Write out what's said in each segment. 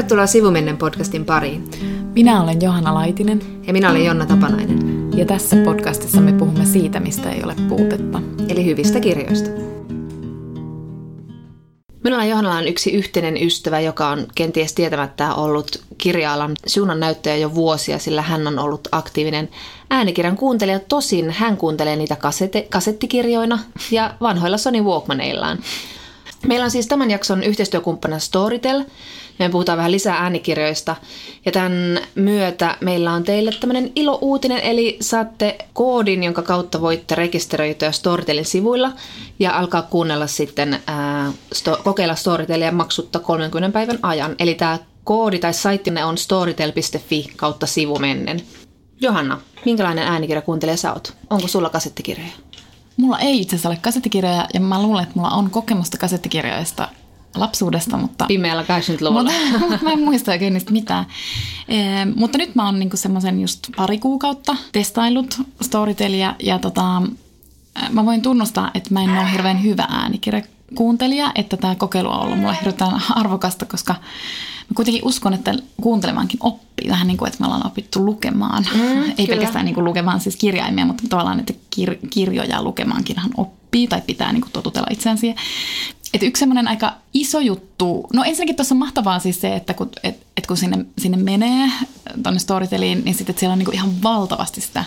Tervetuloa Sivumennen podcastin pariin. Minä olen Johanna Laitinen. Ja minä olen Jonna Tapanainen. Ja tässä podcastissa me puhumme siitä, mistä ei ole puutetta. Eli hyvistä kirjoista. Minulla Johannalla on yksi yhteinen ystävä, joka on kenties tietämättä ollut kirja-alan suunnan näyttäjä jo vuosia, sillä hän on ollut aktiivinen äänikirjan kuuntelija. Tosin hän kuuntelee niitä kasete- kasettikirjoina ja vanhoilla Sony Walkmaneillaan. Meillä on siis tämän jakson yhteistyökumppana Storytel. Me puhutaan vähän lisää äänikirjoista. Ja tämän myötä meillä on teille tämmöinen ilo-uutinen, eli saatte koodin, jonka kautta voitte rekisteröityä Storytelin sivuilla ja alkaa kuunnella sitten, ää, sto, kokeilla Storytelia maksutta 30 päivän ajan. Eli tämä koodi tai saittinne on storytel.fi kautta sivumennen. Johanna, minkälainen äänikirja kuuntelee sä oot? Onko sulla kasettikirjoja? Mulla ei itse asiassa ole kasettikirjoja ja mä luulen, että mulla on kokemusta kasettikirjoista lapsuudesta, mutta... Pimeällä 80-luvulla. Mutta, mä en muista oikein niistä mitään. E, mutta nyt mä oon niinku semmoisen just pari kuukautta testaillut Storytelia ja tota, mä voin tunnustaa, että mä en ole hirveän hyvä äänikirjakuuntelija, että tämä kokeilu on ollut mulle hirveän arvokasta, koska mä kuitenkin uskon, että kuuntelemankin oppii vähän niin kuin, että me ollaan opittu lukemaan. Mm, Ei kyllä. pelkästään niin kuin lukemaan siis kirjaimia, mutta tavallaan, että kir- kirjoja lukemaankinhan oppii tai pitää niin kuin totutella itseään siihen. Et yksi semmoinen aika iso juttu, no ensinnäkin tuossa on mahtavaa siis se, että kun, et, et kun sinne, sinne menee tuonne Storyteliin, niin sitten siellä on niinku ihan valtavasti sitä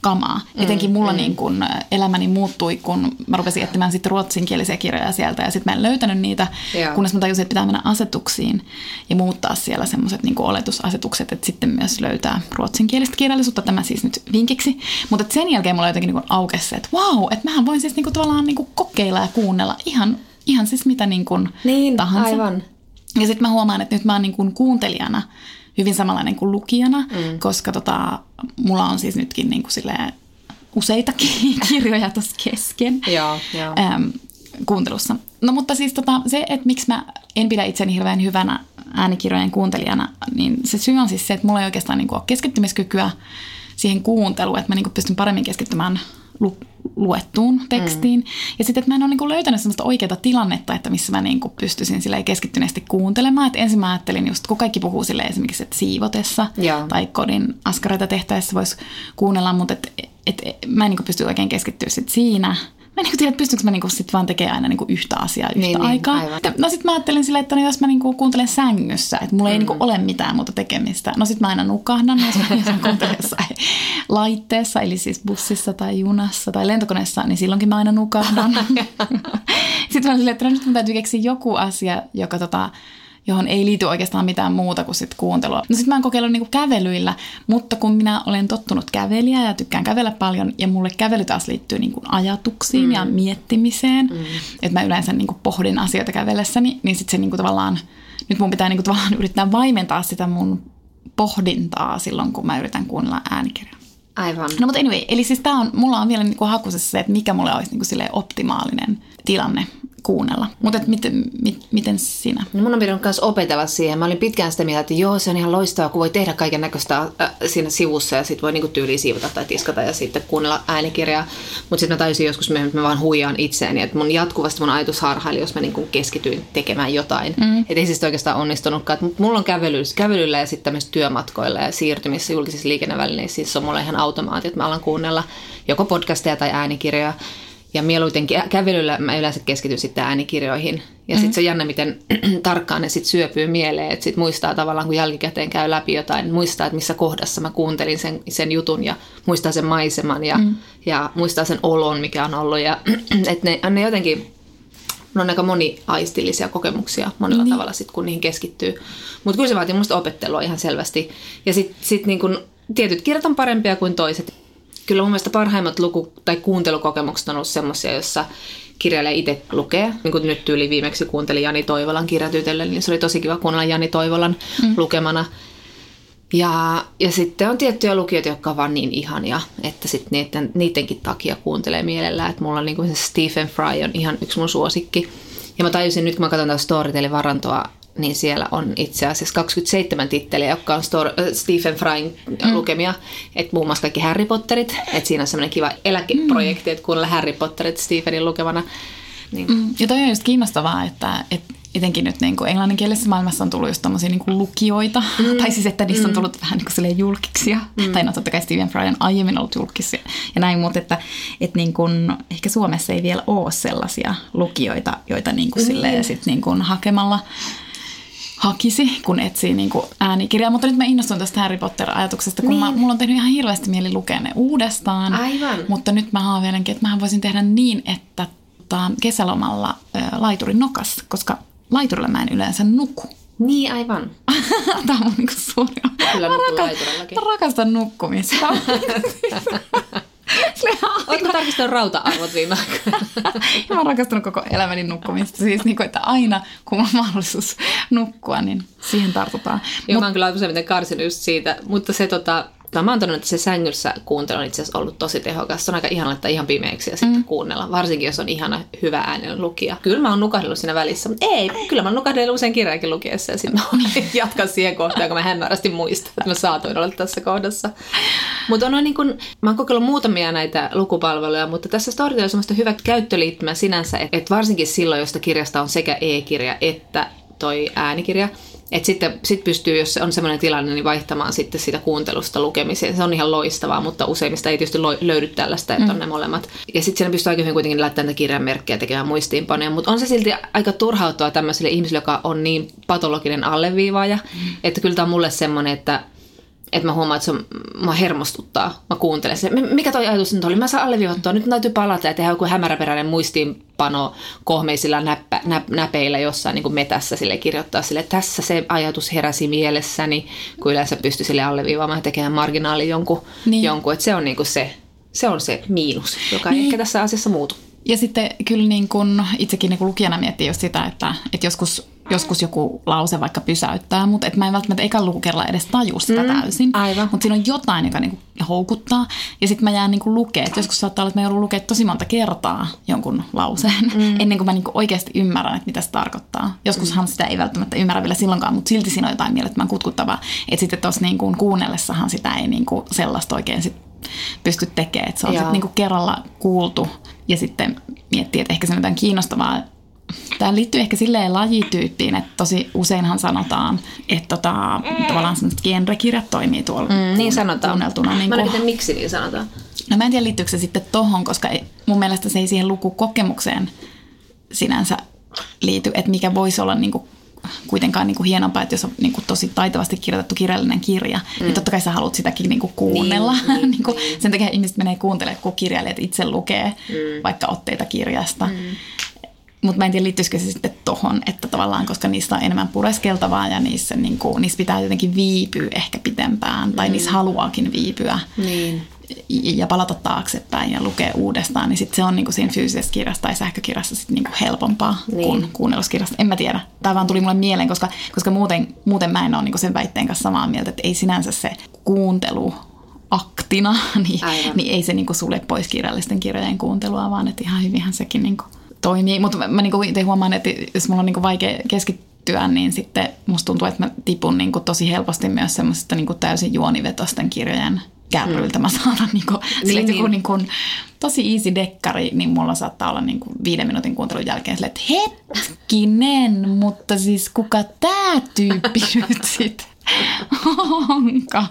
kamaa. Mm, Etenkin mulla mm. niin kun elämäni muuttui, kun mä rupesin etsimään sitten ruotsinkielisiä kirjoja sieltä ja sitten mä en löytänyt niitä, yeah. kunnes mä tajusin, että pitää mennä asetuksiin ja muuttaa siellä semmoiset niin oletusasetukset, että sitten myös löytää ruotsinkielistä kirjallisuutta, tämä siis nyt vinkiksi. Mutta sen jälkeen mulla jotenkin niin aukesi se, että wow, että mähän voin siis niin tavallaan niin kokeilla ja kuunnella ihan ihan siis mitä niin kuin niin, tahansa. aivan. Ja sitten mä huomaan, että nyt mä oon niin kuin kuuntelijana hyvin samanlainen kuin lukijana, mm. koska tota, mulla on siis nytkin niin kuin silleen useitakin kirjoja tuossa kesken joo, joo. Äm, kuuntelussa. No mutta siis tota, se, että miksi mä en pidä itseni hirveän hyvänä äänikirjojen kuuntelijana, niin se syy on siis se, että mulla ei oikeastaan niin kuin ole keskittymiskykyä siihen kuunteluun, että mä niin kuin pystyn paremmin keskittymään lu- luettuun tekstiin. Mm. Ja sitten, että mä en ole niinku löytänyt sellaista oikeaa tilannetta, että missä mä niinku pystyisin keskittyneesti kuuntelemaan. Et ensin mä ajattelin just, kun kaikki puhuu sille esimerkiksi, että siivotessa Joo. tai kodin askareita tehtäessä voisi kuunnella, mutta et, et, et, mä en niinku pysty oikein keskittyä sit siinä – mä en niin tiedä, pystynkö mä niinku sit vaan tekemään aina niinku yhtä asiaa yhtä niin, niin aikaa. Niin, no sit mä ajattelin silleen, että no jos mä niinku kuuntelen sängyssä, että mulla mm. ei niinku ole mitään muuta tekemistä. No sit mä aina nukahdan, jos mä, jos mä kuuntelen jossain laitteessa, eli siis bussissa tai junassa tai lentokoneessa, niin silloinkin mä aina nukahdan. sitten mä olin silleen, että no nyt mun täytyy keksiä joku asia, joka tota, johon ei liity oikeastaan mitään muuta kuin sit kuuntelua. No sitten mä oon kokeillut niinku kävelyillä, mutta kun minä olen tottunut kävelijä ja tykkään kävellä paljon ja mulle kävely taas liittyy niinku ajatuksiin mm. ja miettimiseen, mm. että mä yleensä niinku pohdin asioita kävellessäni, niin sitten se niinku tavallaan, nyt mun pitää niinku tavallaan yrittää vaimentaa sitä mun pohdintaa silloin, kun mä yritän kuunnella äänikirjaa. Aivan. No mutta anyway, eli siis tää on, mulla on vielä niinku hakusessa se, että mikä mulle olisi niinku optimaalinen tilanne kuunnella. Mutta miten, mit, miten sinä? No mun on pitänyt myös opetella siihen. Mä olin pitkään sitä mieltä, että joo, se on ihan loistavaa, kun voi tehdä kaiken näköistä äh, siinä sivussa ja sitten voi niinku tyyliin siivota tai tiskata ja sitten kuunnella äänikirjaa. Mutta sitten mä tajusin joskus myöhemmin, että mä vaan huijaan itseäni. Että mun jatkuvasti mun ajatus harhaili, jos mä niinku keskityin tekemään jotain. Mm. Että ei siis oikeastaan onnistunutkaan. Et mulla on kävely, kävelyllä ja sitten tämmöisissä työmatkoilla ja siirtymissä julkisissa liikennevälineissä. Siis on mulla ihan automaatti, että mä alan kuunnella joko podcasteja tai äänikirjoja. Ja mieluiten kävelyllä mä yleensä keskityn sitten äänikirjoihin. Ja mm-hmm. sitten se on jännä, miten tarkkaan ne sitten syöpyy mieleen. Että sitten muistaa tavallaan, kun jälkikäteen käy läpi jotain, muistaa, että missä kohdassa mä kuuntelin sen, sen jutun ja muistaa sen maiseman ja, mm. ja muistaa sen olon, mikä on ollut. Ja että ne, ne jotenkin, ne on aika moniaistillisia kokemuksia monella niin. tavalla sitten, kun niihin keskittyy. Mutta kyllä se vaatii musta opettelua ihan selvästi. Ja sitten sit niin kun, tietyt kirjat on parempia kuin toiset kyllä mun mielestä parhaimmat luku- tai kuuntelukokemukset on ollut semmoisia, jossa kirjailija itse lukee. Niin kuin nyt tyyli viimeksi kuuntelin Jani Toivolan kirjatytölle, niin se oli tosi kiva kuunnella Jani Toivolan mm. lukemana. Ja, ja sitten on tiettyjä lukijoita, jotka ovat vaan niin ihania, että sitten niiden, niidenkin takia kuuntelee mielellään. Että mulla on niin kuin se Stephen Fry on ihan yksi mun suosikki. Ja mä tajusin nyt, kun mä katson tätä Storytelin varantoa, niin siellä on itse asiassa 27 titteliä, jotka on Stor- äh, Stephen Fryn mm. lukemia. Että muun muassa kaikki Harry Potterit. Että siinä on semmoinen kiva eläkeprojekti, mm. että kuunnella Harry Potterit Stephenin lukemana. Niin. Mm, ja toi on just kiinnostavaa, että, että etenkin nyt niin kuin englanninkielisessä maailmassa on tullut just tommosia niin kuin lukijoita, mm. tai siis että niistä on tullut vähän niin kuin julkiksia, mm. tai no totta kai Stephen Fry on aiemmin ollut julkiksi ja näin, mutta että, että niin kuin, ehkä Suomessa ei vielä ole sellaisia lukijoita, joita niin kuin mm. silleen sit niin kuin hakemalla hakisi, kun etsii niin kuin äänikirjaa. Mutta nyt mä innostuin tästä Harry Potter-ajatuksesta, kun niin. mä, mulla on tehnyt ihan hirveästi mieli lukea ne uudestaan. Aivan. Mutta nyt mä haaveilenkin, että mä voisin tehdä niin, että tota, kesälomalla ä, laiturin nokas, koska laiturilla mä en yleensä nuku. Niin, aivan. Tämä on niin suuri... Kyllä mä, rakas, mä rakastan nukkumista. Oletko tarkistanut rauta-arvot viime aikoina? mä oon rakastanut koko elämäni nukkumista. Siis niin kuin, että aina kun on mahdollisuus nukkua, niin siihen tartutaan. Joo, Mut... mä oon kyllä useimmiten karsinut just siitä. Mutta se tota, tai mä oon todennut, että se sängyssä kuuntelu on itse asiassa ollut tosi tehokas. Se on aika ihana laittaa ihan pimeäksi ja sitten mm. kuunnella. Varsinkin, jos on ihana, hyvä ääninen lukija. Kyllä mä oon nukahdellut siinä välissä, mutta ei. Kyllä mä oon nukahdellut usein kirjaakin lukiessa ja sitten mä jatkan siihen kohtaan, kun mä hämärästi muistan, että mä saatoin olla tässä kohdassa. Mutta on niin kun, mä oon kokeillut muutamia näitä lukupalveluja, mutta tässä Storytel on semmoista hyvä käyttöliittymä sinänsä, että et varsinkin silloin, josta kirjasta on sekä e-kirja että toi äänikirja, että sitten sit pystyy, jos on sellainen tilanne, niin vaihtamaan sitten sitä kuuntelusta lukemiseen. Se on ihan loistavaa, mutta useimmista ei tietysti löydy tällaista, että mm. on ne molemmat. Ja sitten siinä pystyy aika hyvin kuitenkin laittamaan näitä kirjanmerkkejä tekemään muistiinpanoja. Mutta on se silti aika turhautua tämmöiselle ihmiselle, joka on niin patologinen alleviivaaja. Mm. Että kyllä tämä on mulle semmoinen, että että mä huomaan, että se on, mä hermostuttaa. Mä kuuntelen sen. Mikä toi ajatus nyt oli? Mä saan alleviivattua. Nyt täytyy palata ja tehdä joku hämäräperäinen muistiinpano kohmeisilla näppä, nä, näpeillä jossain niin kuin metässä sille kirjoittaa sille. Tässä se ajatus heräsi mielessäni, kun yleensä pystyy sille alleviivaamaan ja tekemään marginaali jonkun. Niin. jonkun. Että se on niin kuin se, se on se miinus, joka niin. ei ehkä tässä asiassa muutu. Ja sitten kyllä niin kun itsekin niin kun lukijana miettii just sitä, että, että joskus, joskus joku lause vaikka pysäyttää, mutta että mä en välttämättä eka lukukerralla edes taju sitä mm, täysin. Aivan. Mutta siinä on jotain, joka niin houkuttaa. Ja sitten mä jään niin lukemaan. Joskus saattaa olla, että mä joudun lukemaan tosi monta kertaa jonkun lauseen, mm. ennen kuin mä niin oikeasti ymmärrän, että mitä se tarkoittaa. Joskushan sitä ei välttämättä ymmärrä vielä silloinkaan, mutta silti siinä on jotain mielettömän kutkuttavaa. Että sitten tuossa niin kuunnellessahan sitä ei niin sellaista oikein sit pysty tekemään. Että se on sitten niin kerralla kuultu ja sitten miettii, että ehkä se on jotain kiinnostavaa. Tämä liittyy ehkä silleen lajityyppiin, että tosi useinhan sanotaan, että tota, tavallaan sellaiset genrekirjat toimii tuolla mm, niin sanotaan. kuunneltuna. Niin Mä en tiedä, miksi niin sanotaan. No mä en tiedä, liittyykö se sitten tohon, koska mun mielestä se ei siihen lukukokemukseen sinänsä liity, että mikä voisi olla niin kuin kuitenkaan niin kuin hienompaa, että jos on niin kuin tosi taitavasti kirjoitettu kirjallinen kirja, niin mm. niin totta kai sä haluat sitäkin niin kuin kuunnella. Niin, niin, niin kuin, niin. Sen takia ihmiset menee kuuntelemaan, kun kirjailijat itse lukee mm. vaikka otteita kirjasta. Mm. Mutta mä en tiedä, liittyisikö se sitten tohon, että tavallaan, koska niistä on enemmän pureskeltavaa ja niissä, niin kuin, niissä pitää jotenkin viipyä ehkä pitempään, tai mm. niissä haluaakin viipyä. Niin ja palata taaksepäin ja lukea uudestaan, niin sit se on niinku siinä fyysisessä kirjassa tai sähkökirjassa sit niinku helpompaa niin. kuin kuunnelluskirjasta. En mä tiedä. Tämä vaan tuli mulle mieleen, koska, koska muuten, muuten mä en ole niinku sen väitteen kanssa samaa mieltä, että ei sinänsä se kuuntelu aktina, niin, niin ei se niinku sulle pois kirjallisten kirjojen kuuntelua, vaan että ihan hyvinhän sekin niinku toimii. Mutta mä, mä niinku itse huomaan, että jos mulla on niinku vaikea keskittyä, niin sitten musta tuntuu, että mä tipun niinku tosi helposti myös semmoisesta niinku täysin juonivetosten kirjojen kärryiltä mä saada niinku, niin, niin. Joku, niinku, tosi easy dekkari, niin mulla saattaa olla niinku viiden minuutin kuuntelun jälkeen sille, että hetkinen, mutta siis kuka tää tyyppi nyt sit onkaan?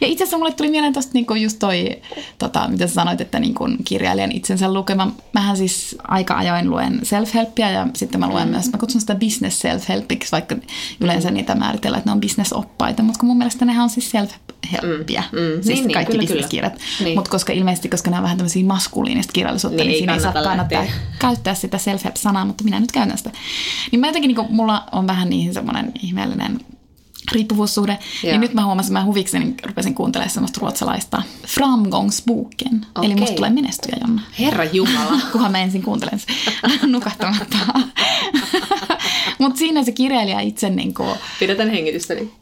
Ja itse asiassa mulle tuli mieleen tuosta niinku just toi, tota, mitä sä sanoit, että niinku kirjailijan itsensä lukema. Mähän siis aika ajoin luen self-helppiä ja sitten mä luen mm. myös, mä kutsun sitä business self-helpiksi, vaikka yleensä niitä määritellään, että ne on business-oppaita, mutta kun mun mielestä nehän on siis self-helppiä, mm. Mm. siis niin, kaikki niin, business-kirjat. Niin. Mutta koska ilmeisesti, koska ne on vähän tämmöisiä maskuliinista kirjallisuutta, niin, niin siinä ei saa kannattaa käyttää sitä self-help-sanaa, mutta minä nyt käytän sitä. Niin mä jotenkin, niin mulla on vähän niihin semmoinen ihmeellinen riippuvuussuhde. Niin Joo. Niin nyt mä huomasin, että mä huvikseni rupesin kuuntelemaan semmoista ruotsalaista Framgångsboken. Okay. Eli musta tulee menestyjä, Jonna. Herra Jumala. Kunhan mä ensin kuuntelen nukahtamatta. Mutta siinä se kirjailija itse niin kuin... Pidetään hengitystäni.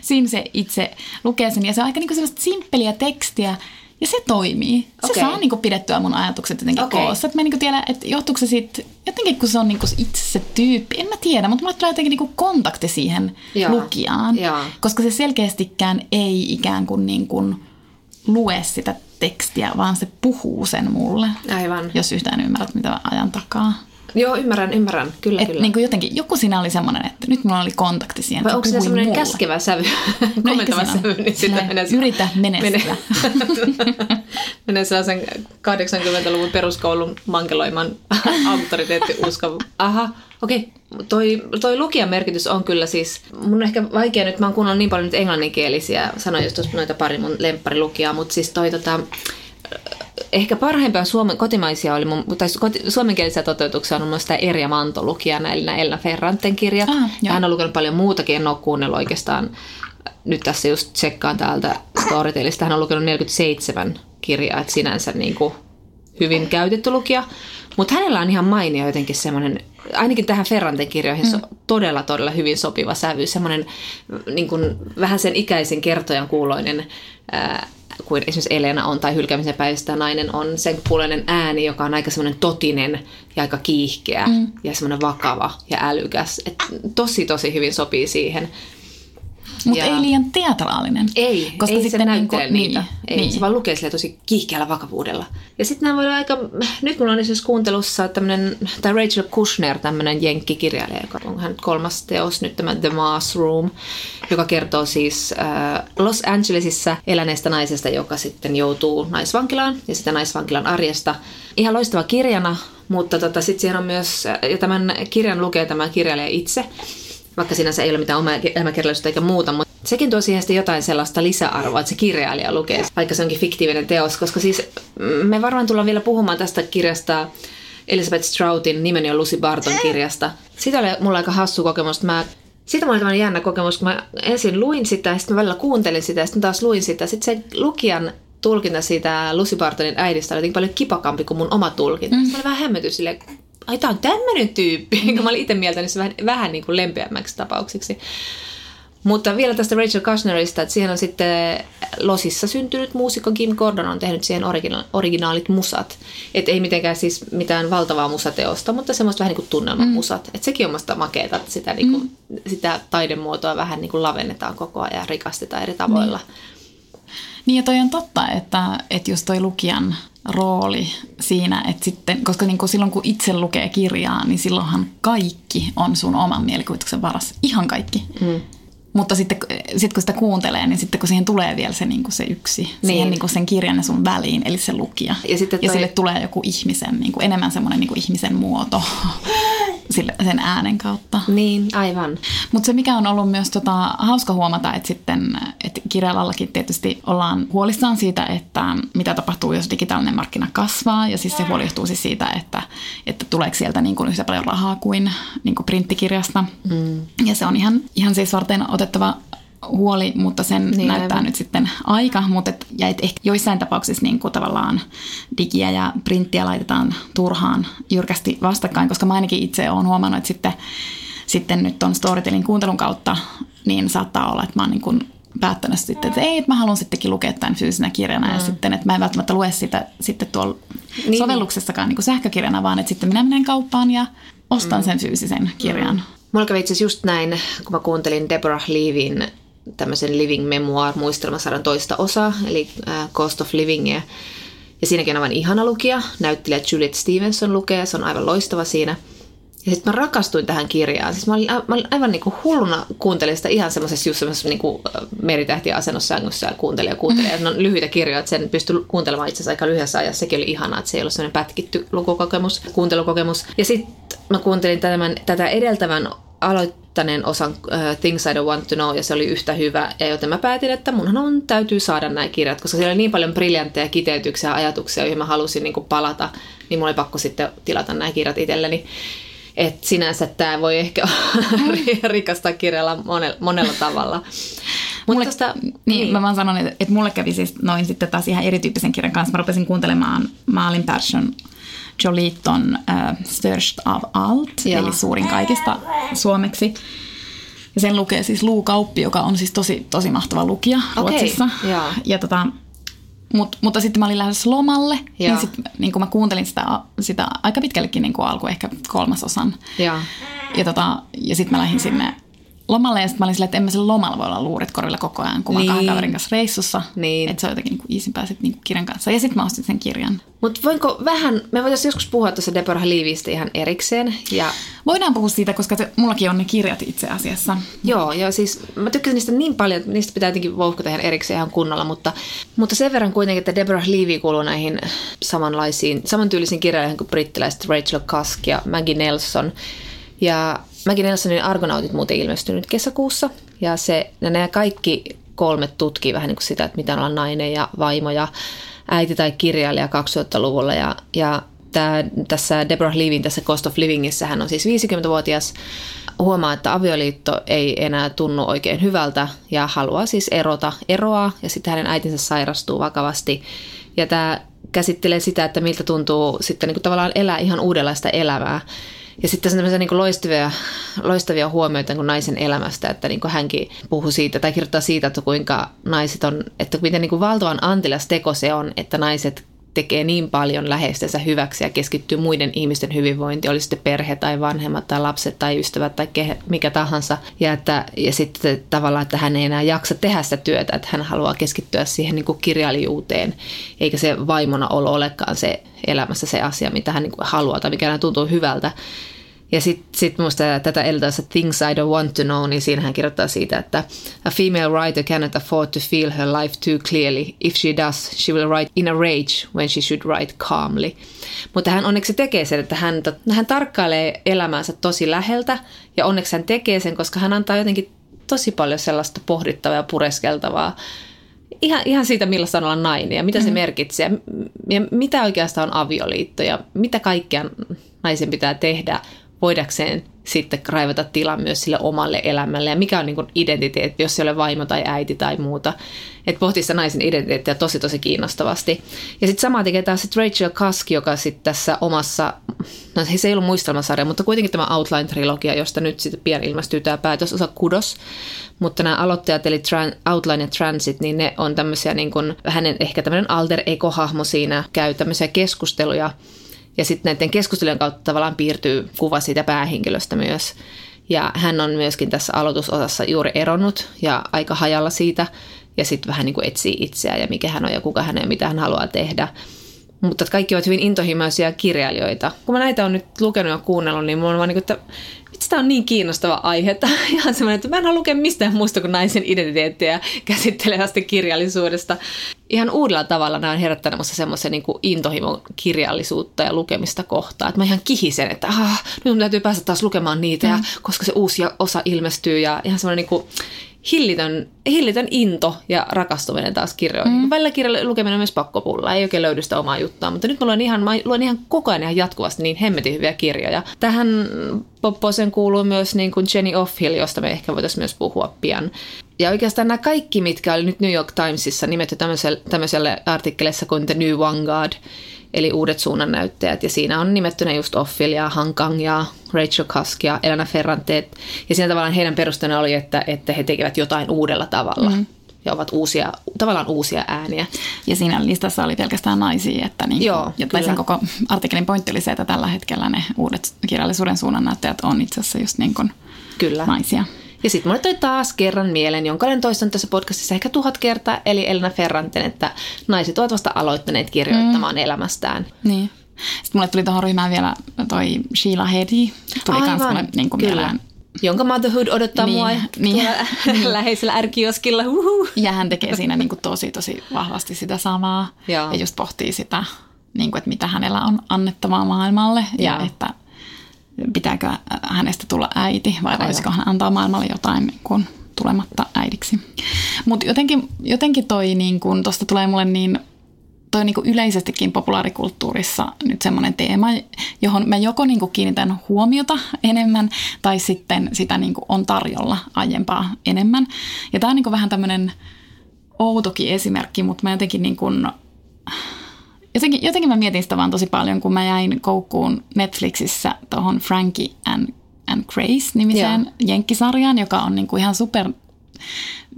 siinä se itse lukee sen ja se on aika niin kuin sellaista simppeliä tekstiä, ja se toimii. Se okay. saa niinku pidettyä mun ajatukset jotenkin okay. koossa. Et mä niinku tiedän, että johtuuko se sit, jotenkin kun se on niinku itse se tyyppi, en mä tiedä, mutta mulle tulee jotenkin niinku kontakti siihen Joo. lukijaan. Joo. Koska se selkeästikään ei ikään kuin, niinku lue sitä tekstiä, vaan se puhuu sen mulle. Aivan. Jos yhtään ymmärrät, mitä ajan takaa. Joo, ymmärrän, ymmärrän. Kyllä, Et kyllä. niin kuin jotenkin, joku siinä oli semmoinen, että nyt mulla oli kontakti siihen. Vai onko se semmoinen mulle. käskevä sävy, No komentava sävy, niin sitä menee... Yritä menestyä. menee sellaisen 80-luvun peruskoulun mankeloiman auktoriteetti uskon. Aha, okei. Okay. Toi, toi lukijan merkitys on kyllä siis, mun on ehkä vaikea nyt, mä oon kuunnellut niin paljon nyt englanninkielisiä, sanoin just tuossa noita pari mun lempparilukijaa, mutta siis toi tota, ehkä parhaimpia suomen, kotimaisia oli, mun, tai koti, suomenkielisiä toteutuksia on mun tämä Erja Manto lukijana, eli nämä Elna Ferranten kirjat. Ah, ja hän on lukenut paljon muutakin, en ole kuunnellut oikeastaan. Nyt tässä just tsekkaan täältä Storytelista, hän on lukenut 47 kirjaa, että sinänsä niin kuin hyvin käytetty lukija. Mutta hänellä on ihan mainio jotenkin semmoinen, ainakin tähän Ferranten kirjoihin mm. todella, todella hyvin sopiva sävy. Semmoinen niin kuin, vähän sen ikäisen kertojan kuuloinen, ää, kuin esimerkiksi Elena on tai hylkäämisen päivästä nainen on sen kuuloinen ääni, joka on aika semmoinen totinen ja aika kiihkeä mm. ja semmoinen vakava ja älykäs. Et tosi, tosi hyvin sopii siihen. Mutta ei liian teatraalinen. Ei, Koska ei se sitten näyttele niinku- niitä. niin, ei, niin. Se vaan lukee sille tosi kiihkeällä vakavuudella. Ja sitten nämä voi olla aika... Nyt mulla on esimerkiksi kuuntelussa tämmöinen, tai Rachel Kushner, tämmöinen jenkkikirjailija, joka on hän kolmas teos nyt tämä The Mass Room, joka kertoo siis äh, Los Angelesissa eläneestä naisesta, joka sitten joutuu naisvankilaan ja sitä naisvankilan arjesta. Ihan loistava kirjana, mutta tota, sitten siihen on myös, ja tämän kirjan lukee tämä kirjailija itse, vaikka sinänsä ei ole mitään omaa elämäkerrallisuutta eikä muuta, mutta sekin tuo siihen jotain sellaista lisäarvoa, että se kirjailija lukee, vaikka se onkin fiktiivinen teos, koska siis mm, me varmaan tullaan vielä puhumaan tästä kirjasta Elizabeth Stroutin Nimeni on Lucy Barton kirjasta. Siitä oli mulla aika hassu kokemus, että mä siitä mulla oli tämmöinen jännä kokemus, kun mä ensin luin sitä ja sitten mä välillä kuuntelin sitä ja sitten taas luin sitä. Sitten se lukijan tulkinta siitä Lucy Bartonin äidistä oli paljon kipakampi kuin mun oma tulkinta. Mm. Mä olin vähän hämmentynyt silleen, ai tää on tämmöinen tyyppi, mm. kun mä olin itse mieltänyt se vähän, vähän niin kuin lempeämmäksi tapauksiksi. Mutta vielä tästä Rachel Kushnerista, että siihen on sitten Losissa syntynyt muusikko Kim Gordon on tehnyt siihen origina- originaalit musat. Että ei mitenkään siis mitään valtavaa musateosta, mutta semmoista vähän niin kuin tunnelmamusat. Mm. Että sekin on musta makeeta, että sitä, niin kuin, mm. sitä taidemuotoa vähän niin kuin lavennetaan koko ajan ja rikastetaan eri tavoilla. Niin ja toi on totta, että, että just toi lukijan rooli siinä, että sitten, koska niin kuin silloin kun itse lukee kirjaa, niin silloinhan kaikki on sun oman mielikuvituksen varassa. Ihan kaikki. Mm. Mutta sitten sit kun sitä kuuntelee, niin sitten kun siihen tulee vielä se, niin kuin se yksi, niin. siihen niin kuin sen kirjan ja sun väliin, eli se lukija. Ja sitten ja toi- sille tulee joku ihmisen, niin kuin enemmän semmoinen niin kuin ihmisen muoto sille, sen äänen kautta. Niin, aivan. Mutta se mikä on ollut myös tota, hauska huomata, että sitten että kirjalallakin tietysti ollaan huolissaan siitä, että mitä tapahtuu, jos digitaalinen markkina kasvaa. Ja siis se huoli johtuu siis siitä, että, että tuleeko sieltä niin kuin yhtä paljon rahaa kuin, niin kuin printtikirjasta. Mm. Ja se on ihan, ihan siis varten otettava huoli, mutta sen Niin, näyttää aivan. nyt sitten aika, mutta et, ja et ehkä joissain tapauksissa niin kuin tavallaan digiä ja printtiä laitetaan turhaan jyrkästi vastakkain, koska mä ainakin itse olen huomannut, että sitten, sitten nyt on Storytelin kuuntelun kautta, niin saattaa olla, että mä oon niin kuin päättänyt sitten, että ei, että mä haluan sittenkin lukea tämän fyysisenä kirjana mm. ja sitten, että mä en välttämättä lue sitä sitten tuolla Niin. niin. sovelluksessakaan niin kuin sähkökirjana, vaan että sitten minä menen kauppaan ja ostan mm. sen fyysisen kirjan. Mulla kävi itse just näin, kun mä kuuntelin Deborah Levin tämmöisen Living Memoir muistelmasarjan toista osaa, eli äh, Cost of Livingia. Ja siinäkin on aivan ihana lukija. Näyttelijä Juliet Stevenson lukee, se on aivan loistava siinä. Ja sitten mä rakastuin tähän kirjaan. Siis mä olin, mä olin aivan niinku hulluna kuuntelin sitä ihan semmoisessa just semmoisessa niinku meritähtiä asennossa sängyssä ja kuuntelin ja kuuntelin. Ja ne on lyhyitä kirjoja, että sen pystyi kuuntelemaan itse asiassa aika lyhyessä ajassa. Sekin oli ihanaa, että se ei ollut semmoinen pätkitty lukukokemus, kuuntelukokemus. Ja sitten mä kuuntelin tämän, tätä edeltävän aloittaneen osan uh, Things I Don't Want to Know, ja se oli yhtä hyvä, ja joten mä päätin, että munhan on, täytyy saada nämä kirjat, koska siellä oli niin paljon briljantteja kiteytyksiä ja ajatuksia, joihin mä halusin niin palata, niin mulla oli pakko sitten tilata nämä kirjat itselleni. Et sinänsä tämä voi ehkä rikastaa kirjalla monella, monella tavalla. Mulle, tosta- niin, niin, mä vaan sanon, että, että mulle kävi siis noin sitten taas ihan erityyppisen kirjan kanssa. Mä rupesin kuuntelemaan Malin Persson Joliton äh, Störst av allt, Joo. eli suurin kaikista suomeksi. Ja sen lukee siis Luu Kauppi, joka on siis tosi, tosi mahtava lukija Okei, Ruotsissa. joo. Ja tota, mut, mutta sitten mä olin lähdössä lomalle, Joo. niin, sit, niin kun mä kuuntelin sitä, sitä aika pitkällekin niin alku ehkä kolmasosan. Joo. Ja, tota, ja sitten mä lähdin sinne lomalle ja sitten mä olin silleen, että en mä sen lomalla voi olla luurit korilla koko ajan, kun mä Niin. kahden kaverin kanssa reissussa. Niin. Että se on jotenkin niin iisimpää sit niin kirjan kanssa. Ja sitten mä ostin sen kirjan. Mutta voinko vähän, me voitaisiin joskus puhua tuossa Deborah Leavystä ihan erikseen. Ja Voidaan puhua siitä, koska se, mullakin on ne kirjat itse asiassa. Joo, ja siis mä tykkäsin niistä niin paljon, että niistä pitää jotenkin vouhkata ihan erikseen ihan kunnolla, mutta, mutta sen verran kuitenkin, että Deborah Levy kuuluu näihin samanlaisiin, samantyylisiin kirjailijoihin kuin brittiläiset Rachel Cusk ja Maggie Nelson. Ja Maggie Nelsonin Argonautit muuten ilmestyi nyt kesäkuussa, ja, se, ja nämä kaikki kolme tutkii vähän niin kuin sitä, että mitä on nainen ja vaimo ja äiti tai kirjailija 2000-luvulla, ja, ja Tää, tässä Deborah Levin tässä Cost of Livingissä hän on siis 50-vuotias, huomaa, että avioliitto ei enää tunnu oikein hyvältä ja haluaa siis erota, eroa ja sitten hänen äitinsä sairastuu vakavasti. Ja tämä käsittelee sitä, että miltä tuntuu sitten niin kuin tavallaan elää ihan uudenlaista elämää. Ja sitten tämmöisiä niin loistavia, loistavia huomioita niin naisen elämästä, että niin hänkin puhuu siitä tai kirjoittaa siitä, että kuinka naiset on, että miten niin valtavan antilas teko se on, että naiset tekee niin paljon läheistensä hyväksi ja keskittyy muiden ihmisten hyvinvointiin, oli sitten perhe tai vanhemmat tai lapset tai ystävät tai ke, mikä tahansa. Ja, että, ja sitten tavallaan, että hän ei enää jaksa tehdä sitä työtä, että hän haluaa keskittyä siihen niin kuin kirjailijuuteen, eikä se vaimona olo olekaan se elämässä se asia, mitä hän niin kuin haluaa tai mikä hän tuntuu hyvältä. Ja sitten sit muista tätä edeltäessä Things I Don't Want to Know, niin siinä hän kirjoittaa siitä, että A female writer cannot afford to feel her life too clearly. If she does, she will write in a rage when she should write calmly. Mutta hän onneksi tekee sen, että hän, hän tarkkailee elämäänsä tosi läheltä ja onneksi hän tekee sen, koska hän antaa jotenkin tosi paljon sellaista pohdittavaa ja pureskeltavaa ihan, ihan siitä, millaista on olla nainen ja mitä se merkitsee ja, ja mitä oikeastaan on avioliitto ja mitä kaikkea naisen pitää tehdä voidakseen sitten raivata tilaa myös sille omalle elämälle ja mikä on niin kuin identiteetti, jos se ei ole vaimo tai äiti tai muuta. Että pohtii sitä naisen identiteettiä tosi tosi kiinnostavasti. Ja sitten sama tekee taas sit Rachel Cusk, joka sitten tässä omassa, no se ei ollut muistelmasarja, mutta kuitenkin tämä Outline-trilogia, josta nyt sitten pian ilmestyy tämä päätösosa Kudos. Mutta nämä aloittajat, eli Tran- Outline ja Transit, niin ne on tämmöisiä niin kuin, hänen ehkä tämmöinen alter ego-hahmo siinä, käy tämmöisiä keskusteluja ja sitten näiden keskustelujen kautta tavallaan piirtyy kuva siitä päähenkilöstä myös. Ja hän on myöskin tässä aloitusosassa juuri eronnut ja aika hajalla siitä. Ja sitten vähän niin kuin etsii itseään ja mikä hän on ja kuka hän on ja mitä hän haluaa tehdä. Mutta kaikki ovat hyvin intohimoisia kirjailijoita. Kun mä näitä on nyt lukenut ja kuunnellut, niin mulla on vaan niin kuin, että vitsi, tämä on niin kiinnostava aihe. Tämä on ihan semmoinen, että mä en halua lukea mistään muusta kuin naisen identiteettiä käsittelevästä kirjallisuudesta. Ihan uudella tavalla nämä on herättänyt musta semmoisen niin intohimon kirjallisuutta ja lukemista kohtaan. Että mä ihan kihisen, että ah, nyt mun täytyy päästä taas lukemaan niitä, mm. ja koska se uusi osa ilmestyy. Ja ihan semmoinen niin kuin, hillitön, hillitön into ja rakastuminen taas kirjoihin. Mm. Välillä kirjan lukeminen on myös pakkopulla, ei oikein löydy sitä omaa juttua, mutta nyt mä luen ihan, mä luen ihan koko ajan ihan jatkuvasti niin hemmetin hyviä kirjoja. Tähän popposeen kuuluu myös niin kuin Jenny Offhill, josta me ehkä voitaisiin myös puhua pian. Ja oikeastaan nämä kaikki, mitkä oli nyt New York Timesissa nimetty tämmöiselle, tämmöiselle artikkeleissa kuin The New Vanguard, eli uudet suunnannäyttäjät. Ja siinä on nimetty ne just Offil ja Hankang ja Rachel Cusk ja Elena Ferrante. Ja siinä tavallaan heidän perusteena oli, että, että he tekevät jotain uudella tavalla. Mm. Ja ovat uusia, tavallaan uusia ääniä. Ja siinä listassa oli pelkästään naisia, että niin, Joo, ja sen koko artikkelin pointti oli se, että tällä hetkellä ne uudet kirjallisuuden suunnannäyttäjät on itse asiassa just niin kuin Kyllä. naisia. Ja sitten mulle toi taas kerran mieleen, jonka olen toistanut tässä podcastissa ehkä tuhat kertaa, eli Elena Ferranten, että naiset ovat vasta aloittaneet kirjoittamaan mm. elämästään. Niin. Sitten mulle tuli tuohon ryhmään vielä toi Sheila Hedi. Tuli kans mulle niin kuin Kyllä. mieleen. Jonka Motherhood odottaa Niin, mua niin. tuolla läheisellä ärkioskilla. Ja hän tekee siinä niin kuin tosi, tosi vahvasti sitä samaa. Joo. Ja just pohtii sitä, niin kuin, että mitä hänellä on annettavaa maailmalle. Ja Joo. että pitääkö hänestä tulla äiti vai Aivan. voisiko hän antaa maailmalle jotain niin kuin, tulematta äidiksi. Mutta jotenkin, jotenkin toi, niin kun, tosta tulee mulle niin toi niin yleisestikin populaarikulttuurissa nyt semmoinen teema, johon mä joko niin kiinnitän huomiota enemmän tai sitten sitä niin on tarjolla aiempaa enemmän. Ja tämä on niin vähän tämmöinen outokin esimerkki, mutta mä jotenkin niin kuin, jotenkin, jotenkin mä mietin sitä vaan tosi paljon, kun mä jäin koukkuun Netflixissä tuohon Frankie and, and Grace nimiseen Joo. jenkkisarjaan, joka on niin kuin ihan super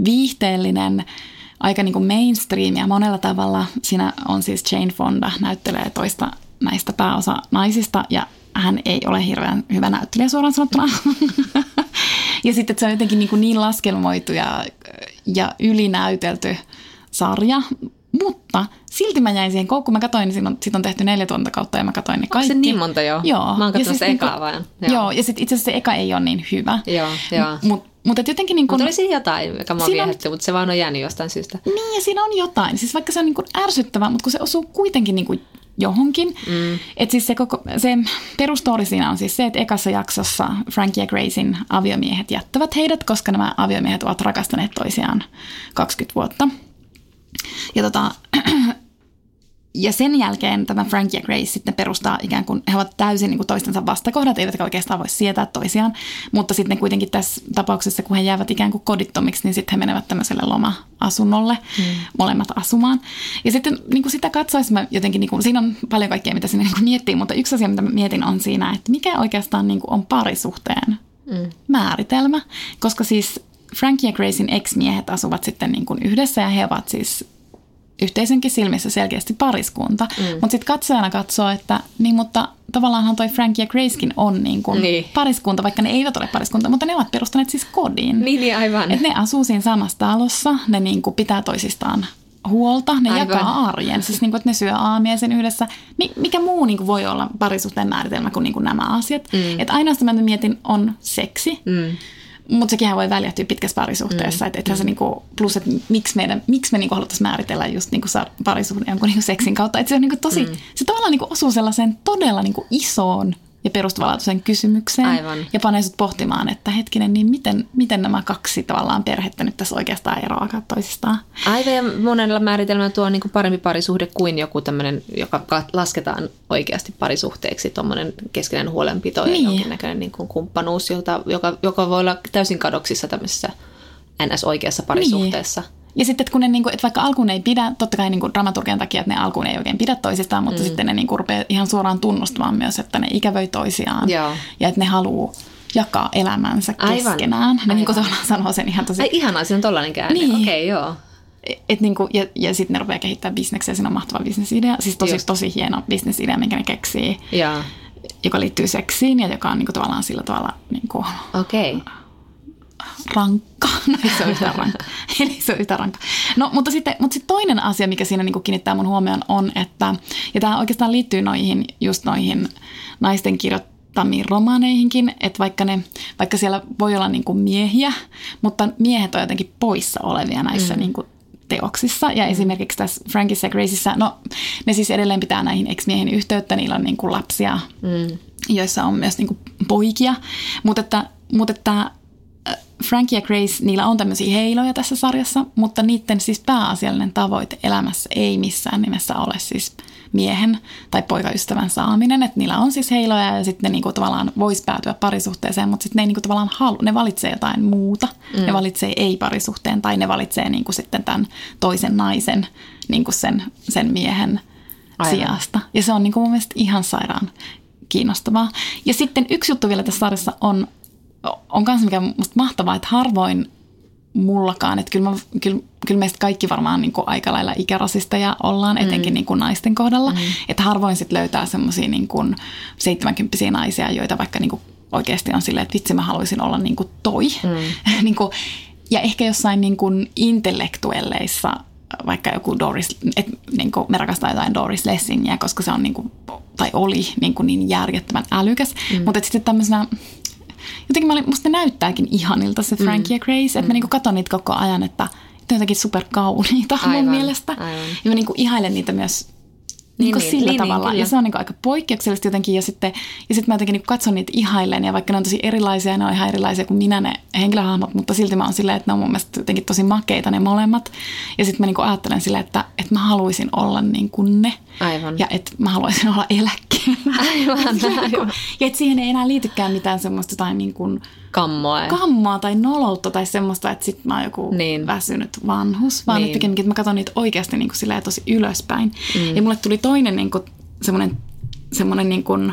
viihteellinen, aika niin kuin mainstream ja monella tavalla. Siinä on siis Jane Fonda, näyttelee toista näistä pääosa naisista ja hän ei ole hirveän hyvä näyttelijä suoraan sanottuna. Ja sitten että se on jotenkin niin, niin laskelmoitu ja, ja ylinäytelty sarja, mutta silti mä jäin siihen koukkuun. Mä katsoin, niin sit on tehty neljä kautta ja mä katsoin ne kaikki. Onko se niin monta jo? Joo. Mä oon katsonut siis ekaa niinku, vaan. Joo. joo, ja sitten itse asiassa se eka ei ole niin hyvä. Joo, joo. Mutta mutta jotenkin niin kuin... Mutta oli siinä jotain, joka mua Siinä on- viehätti, mutta se vaan on jäänyt jostain syystä. Niin, ja siinä on jotain. Siis vaikka se on niin kuin ärsyttävää, mutta kun se osuu kuitenkin niin kuin johonkin. Mm. Että siis se, koko, se perustori siinä on siis se, että ekassa jaksossa Frankie ja Gracin aviomiehet jättävät heidät, koska nämä aviomiehet ovat rakastaneet toisiaan 20 vuotta. Ja tota, ja sen jälkeen tämä Frankie ja Grace sitten perustaa ikään kuin, he ovat täysin niin kuin toistensa vastakohdat, eivätkä oikeastaan voi sietää toisiaan, mutta sitten kuitenkin tässä tapauksessa, kun he jäävät ikään kuin kodittomiksi, niin sitten he menevät tämmöiselle loma-asunnolle mm. molemmat asumaan. Ja sitten niin kuin sitä katsoessa mä jotenkin, niin kuin, siinä on paljon kaikkea, mitä sinne niin kuin miettii, mutta yksi asia, mitä mä mietin on siinä, että mikä oikeastaan niin kuin on parisuhteen mm. määritelmä, koska siis Frankie ja Gracein ex-miehet asuvat sitten niin kuin yhdessä ja he ovat siis yhteisönkin silmissä selkeästi pariskunta. Mm. Mutta sitten katsojana katsoo, että niin, mutta tavallaanhan toi Frankie ja Gracekin on niin kuin Niin. pariskunta, vaikka ne eivät ole pariskunta, mutta ne ovat perustaneet siis kodin. Niin, niin aivan. Et ne asuu siinä samassa talossa, ne niin kuin pitää toisistaan huolta, ne Aivan. jakaa arjen, siis niin kuin, että ne syö aamia sen yhdessä. Mi- mikä muu niin kuin voi olla parisuhteen määritelmä kuin, niin kuin nämä asiat? Mm. Että ainoastaan mä mietin on seksi, Mm. Mutta sekinhän voi väljähtyä pitkässä parisuhteessa. Mm. Että ethän se niinku, plus, että miksi, meidän, miksi me niinku haluttaisiin määritellä just niinku parisuhde jonkun niinku seksin kautta. Että se on niinku tosi, mm. se tavallaan niinku osuu sellaiseen todella niinku isoon ja perustavanlaatuiseen kysymykseen. Aivan. Ja panee sut pohtimaan, että hetkinen, niin miten, miten nämä kaksi tavallaan perhettä nyt tässä oikeastaan eroavat toisistaan. Aivan ja monella määritelmällä tuo on niin kuin parempi parisuhde kuin joku tämmöinen, joka ka- lasketaan oikeasti parisuhteeksi, tuommoinen keskinäinen huolenpito ja Niin. jonkinnäköinen niin kuin kumppanuus, jota, joka, joka voi olla täysin kadoksissa tämmöisessä NS-oikeassa parisuhteessa. Ja sitten, että kun ne, niinku, että vaikka alkuun ei pidä, totta kai niinku dramaturgian takia, että ne alkuun ei oikein pidä toisistaan, mutta mm. sitten ne niinku rupeaa ihan suoraan tunnustamaan myös, että ne ikävöi toisiaan. Joo. Ja että ne haluaa jakaa elämänsä Aivan. keskenään. Ne Aivan. niinku tavallaan sanoo sen ihan tosi... Ai ihanaa, siinä on tollainen käänne. Niin. Okei, okay, joo. Et niinku, ja, ja sitten ne rupeaa kehittämään bisneksiä, siinä on mahtava bisnesidea. Siis tosi, Just. tosi hieno bisnesidea, minkä ne keksii, Ja, joka liittyy seksiin ja joka on niinku tavallaan sillä tavalla niinku, okei. Okay. Rankka. No ei se ole yhtään rankka. Eli se on yhtään rankka. No, mutta sitten, mutta sitten toinen asia, mikä siinä niin kiinnittää mun huomioon on, että, ja tämä oikeastaan liittyy noihin, just noihin naisten kirjoittamiin romaaneihinkin, että vaikka, ne, vaikka siellä voi olla niin miehiä, mutta miehet on jotenkin poissa olevia näissä mm. niin kuin teoksissa. Ja esimerkiksi tässä Frankissa ja Graceissa, no ne siis edelleen pitää näihin ex-miehiin yhteyttä, niillä on niin kuin lapsia, mm. joissa on myös niin kuin poikia, mutta että, mutta että Frankie ja Grace, niillä on tämmöisiä heiloja tässä sarjassa, mutta niiden siis pääasiallinen tavoite elämässä ei missään nimessä ole siis miehen tai poikaystävän saaminen. Että niillä on siis heiloja ja sitten ne niinku tavallaan vois päätyä parisuhteeseen, mutta sitten ne ei niinku tavallaan halu, ne valitsee jotain muuta. Mm. Ne valitsee ei-parisuhteen tai ne valitsee niinku sitten tämän toisen naisen niinku sen, sen miehen Aivan. sijasta. Ja se on niinku mun mielestä ihan sairaan kiinnostavaa. Ja sitten yksi juttu vielä tässä sarjassa on, on kanssa mikä musta mahtavaa, että harvoin mullakaan, että kyllä, mä, kyllä, kyllä meistä kaikki varmaan niin kuin aika lailla ikärasisteja ollaan, etenkin mm. niin kuin naisten kohdalla, mm. että harvoin sit löytää semmoisia niin kuin 70 naisia, joita vaikka niin kuin oikeasti on silleen, että vitsi mä haluaisin olla niin kuin toi. Mm. niin kuin, ja ehkä jossain niin kuin intellektuelleissa vaikka joku Doris, että niin kuin me rakastaa jotain Doris Lessingiä, koska se on niin kuin, tai oli niin, kuin niin järjettömän älykäs, mm. mutta et sitten tämmöisenä jotenkin mä olin, musta ne näyttääkin ihanilta se Frankie ja Grace, että mä niinku katon niitä koko ajan, että ne on jotenkin superkauniita Aivan, mun mielestä. aivan. Ja mä niinku ihailen niitä myös niin, Niin, niin, niin, sillä niin, tavalla. niin, ja se on niinku aika poikkeuksellista jotenkin. Ja sitten, ja sitten mä jotenkin niinku katson niitä ihailen. Ja vaikka ne on tosi erilaisia, ne on ihan erilaisia kuin minä ne henkilöhahmot, mutta silti mä oon silleen, että ne on mun mielestä jotenkin tosi makeita ne molemmat. Ja sitten mä niinku ajattelen silleen, että, että mä haluaisin olla niin kuin ne. Aivan. Ja että mä haluaisin olla eläkkeellä. Aivan, aivan. Ja että siihen ei enää liitykään mitään semmoista tai niin kuin Kammoa. kammaa tai noloutta tai semmoista, että sit mä oon joku Niin. väsynyt vanhus, vaan Niin. että pikemminkin, että mä katson niitä oikeasti niin kuin tosi ylöspäin. Mm. Ja mulle tuli toinen niin kuin, semmoinen, semmoinen niin kuin,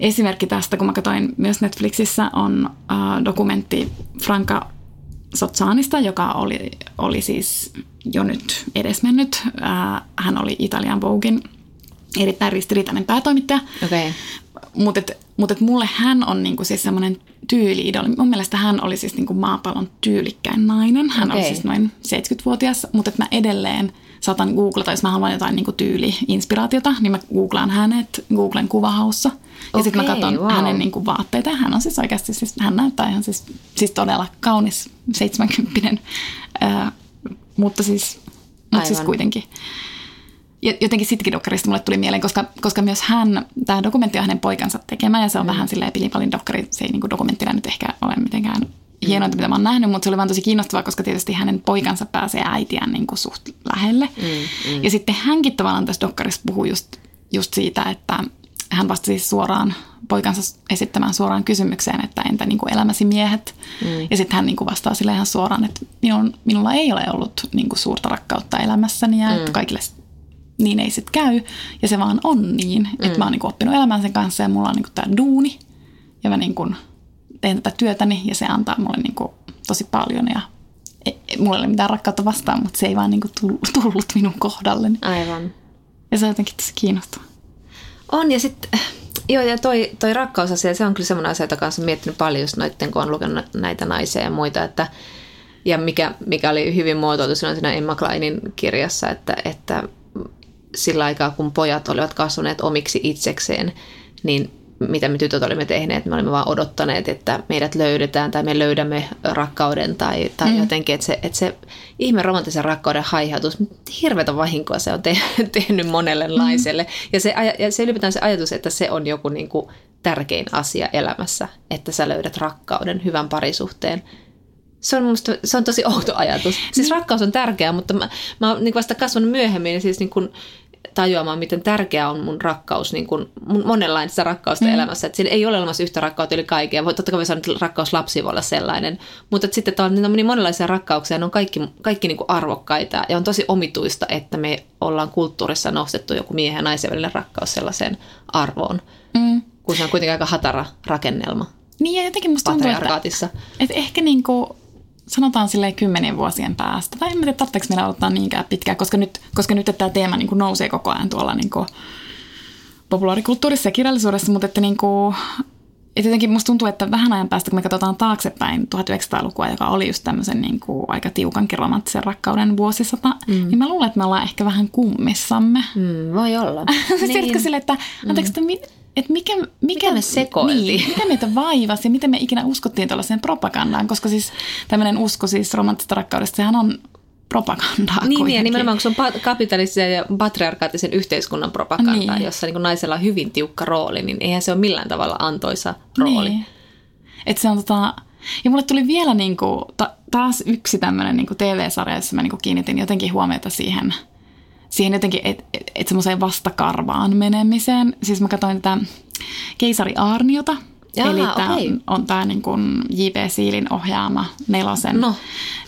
esimerkki tästä, kun mä katsoin myös Netflixissä, on äh, dokumentti Franka Sozzanista, joka oli, oli siis jo nyt edesmennyt. Äh, hän oli Italian Voguein erittäin ristiriitainen päätoimittaja. Okei. Mutta et, mut et mulle hän on niinku siis semmoinen tyyli Mun mielestä hän oli siis niinku maapallon tyylikkäin nainen. Hän okay. oli siis noin 70-vuotias, mutta et mä edelleen saatan googlata, jos mä haluan jotain niinku tyyli-inspiraatiota, niin mä googlaan hänet Googlen kuvahaussa. Ja okay, sitten mä katson wow. hänen niinku vaatteita. Hän on siis oikeasti, siis, hän näyttää ihan siis, siis todella kaunis 70 äh, mutta siis, mutta siis kuitenkin jotenkin sittenkin dokkarista mulle tuli mieleen, koska, koska myös hän, tämä dokumentti on hänen poikansa tekemä ja se on mm. vähän silleen Pilipalin dokkari, se ei niin dokumenttina nyt ehkä ole mitenkään hienointa, mitä mä oon nähnyt, mutta se oli vaan tosi kiinnostavaa, koska tietysti hänen poikansa pääsee äitiään niin kuin suht lähelle. Mm, mm. Ja sitten hänkin tavallaan tässä dokkarissa puhuu just, just siitä, että hän vastasi siis suoraan poikansa esittämään suoraan kysymykseen, että entä niin kuin elämäsi miehet. Mm. Ja sitten hän niin kuin vastaa sille ihan suoraan, että minun, minulla ei ole ollut niin kuin suurta rakkautta elämässäni ja mm. että kaikille niin ei sitten käy. Ja se vaan on niin, mm. että mä oon niinku oppinut elämään sen kanssa ja mulla on niinku tämä duuni. Ja mä niinku teen tätä työtäni ja se antaa mulle niinku tosi paljon. Ja ei, mulla ei ole mitään rakkautta vastaan, mutta se ei vaan niinku tullut minun kohdalleni. Aivan. Ja se on jotenkin tosi kiinnostavaa. On ja sitten Joo, ja toi, toi rakkausasia, se on kyllä semmoinen asia, jota kanssa on miettinyt paljon just noitten, kun on lukenut näitä naisia ja muita, että ja mikä, mikä oli hyvin muotoiltu silloin siinä Emma Kleinin kirjassa, että, että sillä aikaa, kun pojat olivat kasvaneet omiksi itsekseen, niin mitä me tytöt olimme tehneet, me olimme vaan odottaneet, että meidät löydetään tai me löydämme rakkauden tai, tai mm. jotenkin, että se, että se ihme romanttisen rakkauden haihautus, hirveätä vahinkoa se on te, tehnyt monelle mm. Ja se, ja se ylipäätään se ajatus, että se on joku niin kuin tärkein asia elämässä, että sä löydät rakkauden, hyvän parisuhteen, se on, musta, se on tosi outo ajatus. Siis mm. rakkaus on tärkeää, mutta mä, mä oon niin vasta kasvanut myöhemmin, niin siis niin kuin tajuamaan, miten tärkeää on mun rakkaus, niin kuin, mun monenlaista rakkausta mm. elämässä. Että siinä ei ole olemassa yhtä rakkautta yli kaikkea. Totta kai sanoa, että rakkaus lapsi voi olla sellainen. Mutta että sitten on niin monenlaisia rakkauksia, ne on kaikki, kaikki niin kuin arvokkaita. Ja on tosi omituista, että me ollaan kulttuurissa nostettu joku miehen ja naisen välinen rakkaus sellaiseen arvoon. Mm. Kun se on kuitenkin aika hatara rakennelma. Niin ja jotenkin musta tuntuu, että, että ehkä niin kuin sanotaan sille kymmenien vuosien päästä. Tai en tiedä, tarvitseeko meillä odottaa niinkään pitkään, koska nyt, koska nyt tämä teema niin kuin nousee koko ajan tuolla niin kuin populaarikulttuurissa ja kirjallisuudessa, mutta että niin kuin, että jotenkin musta tuntuu, että vähän ajan päästä, kun me katsotaan taaksepäin 1900-lukua, joka oli just tämmöisen niin kuin aika tiukankin romanttisen rakkauden vuosisata, mm. niin mä luulen, että me ollaan ehkä vähän kummissamme. Mm, voi olla. niin. sille, että anteeksi, mm. että että mikä, mikä, mikä me sekoiltiin. Niin, mikä meitä vaivasi ja miten me ikinä uskottiin tällaiseen propagandaan, koska siis tämmöinen usko siis romanttista rakkaudesta, sehän on propagandaa Niin, niin ja nimenomaan kun se on kapitalistisen ja patriarkaattisen yhteiskunnan propaganda, niin. jossa niin naisella on hyvin tiukka rooli, niin eihän se ole millään tavalla antoisa rooli. Niin. Et se on tota, ja mulle tuli vielä niin kuin, ta, taas yksi tämmöinen niin TV-sarja, jossa mä niin kiinnitin jotenkin huomiota siihen – siihen jotenkin, että et, et semmoiseen vastakarvaan menemiseen. Siis mä katsoin tätä Keisari Aarniota, Jaa, Eli tämä okay. on tämä niin J.P. Siilin ohjaama nelosen no.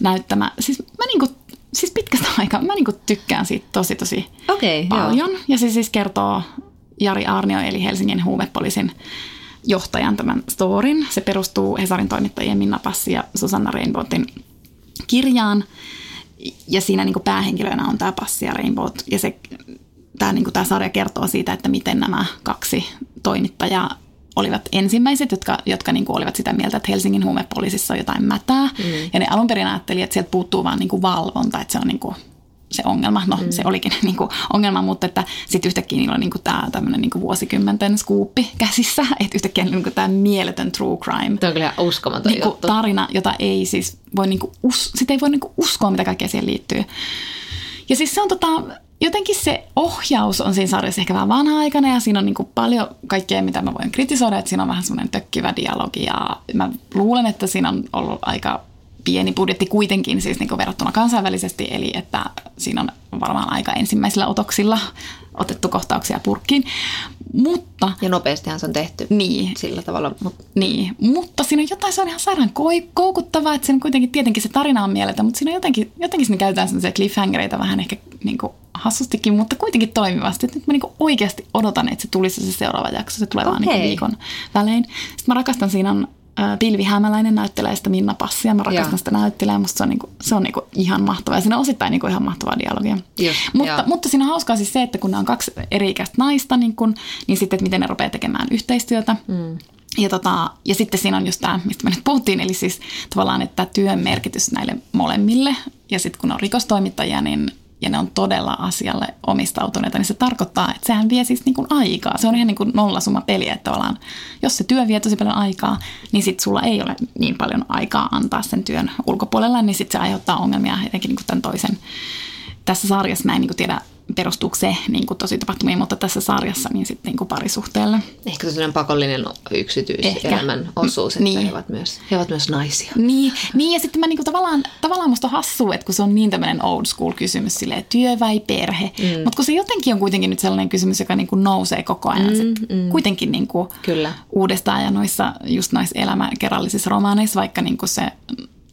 näyttämä. Siis mä niin kuin, siis pitkästä aikaa, mä niin kuin tykkään siitä tosi tosi okay, paljon. Joo. Ja se siis kertoo Jari Arnio eli Helsingin huumepoliisin johtajan tämän storin. Se perustuu Hesarin toimittajien Minna Passi ja Susanna Rainbowtin kirjaan ja siinä niin kuin päähenkilönä on tämä Passi ja Rainbow. Ja se, tämä, niin kuin tämä sarja kertoo siitä, että miten nämä kaksi toimittajaa olivat ensimmäiset, jotka, jotka niin kuin olivat sitä mieltä, että Helsingin huumepoliisissa on jotain mätää. Mm. Ja ne alun perin ajatteli, että sieltä puuttuu vaan niin kuin valvonta, että se on niin kuin se ongelma. No mm. se olikin niin kuin ongelma, mutta että sitten yhtäkkiä niillä on niin kuin tämä tämmöinen niin kuin vuosikymmenten skuuppi käsissä, että yhtäkkiä niin kuin tämä mieletön true crime. Tämä on kyllä uskomaton niin juttu. Tarina, jota ei siis voi, niin kuin, us, sitä ei voi niin kuin uskoa, mitä kaikkea siihen liittyy. Ja siis se on tota, jotenkin se ohjaus on siinä sarjassa ehkä vähän vanha-aikana ja siinä on niin kuin paljon kaikkea, mitä mä voin kritisoida, että siinä on vähän semmoinen tökkivä dialogi ja mä luulen, että siinä on ollut aika pieni budjetti kuitenkin siis niin verrattuna kansainvälisesti, eli että siinä on varmaan aika ensimmäisillä otoksilla otettu kohtauksia purkkiin. Mutta, ja nopeastihan se on tehty niin, sillä tavalla. Mutta. Niin, mutta siinä on jotain, se on ihan sairaan koukuttavaa, että siinä kuitenkin tietenkin se tarina on mieletön, mutta siinä on jotenkin, jotenkin siinä käytetään sellaisia cliffhangereita vähän ehkä niin kuin hassustikin, mutta kuitenkin toimivasti. Nyt mä niin oikeasti odotan, että se tulisi se seuraava jakso, se tulee okay. vaan niin viikon välein. Sitten mä rakastan, siinä on Pilvi Hämäläinen näyttelee sitä Minna Passia. Mä rakastan Joo. sitä näyttelee. Musta se on, niinku, se on niinku ihan mahtavaa. Ja siinä on osittain niinku ihan mahtavaa dialogia. Just, mutta, mutta siinä on hauskaa siis se, että kun ne on kaksi eri ikäistä naista, niin, kun, niin sitten, että miten ne rupeaa tekemään yhteistyötä. Mm. Ja, tota, ja sitten siinä on just tämä, mistä me nyt puhuttiin, eli siis tavallaan, että työn merkitys näille molemmille. Ja sitten kun on rikostoimittajia, niin ja ne on todella asialle omistautuneita, niin se tarkoittaa, että sehän vie siis niin kuin aikaa. Se on ihan niin kuin nollasumma peliä, että tavallaan jos se työ vie tosi paljon aikaa, niin sitten sulla ei ole niin paljon aikaa antaa sen työn ulkopuolella, niin sitten se aiheuttaa ongelmia etenkin niin kuin tämän toisen. Tässä sarjassa mä en niin kuin tiedä, perustuuko se niin kuin tosi tapahtumiin, mutta tässä sarjassa niin sitten niin kuin parisuhteelle. Ehkä sellainen pakollinen yksityiselämän Ehkä. osuus, että Niin. he, ovat myös, he ovat myös naisia. Niin, niin ja sitten mä niinku tavallaan, tavallaan musta on hassua, että kun se on niin tämmöinen old school kysymys, silleen työ vai perhe. Mm. Mutta kun se jotenkin on kuitenkin nyt sellainen kysymys, joka niinku nousee koko ajan. Mm, sit mm. Kuitenkin niinku Kyllä. uudestaan ja noissa, just noissa elämäkerrallisissa romaaneissa, vaikka niinku se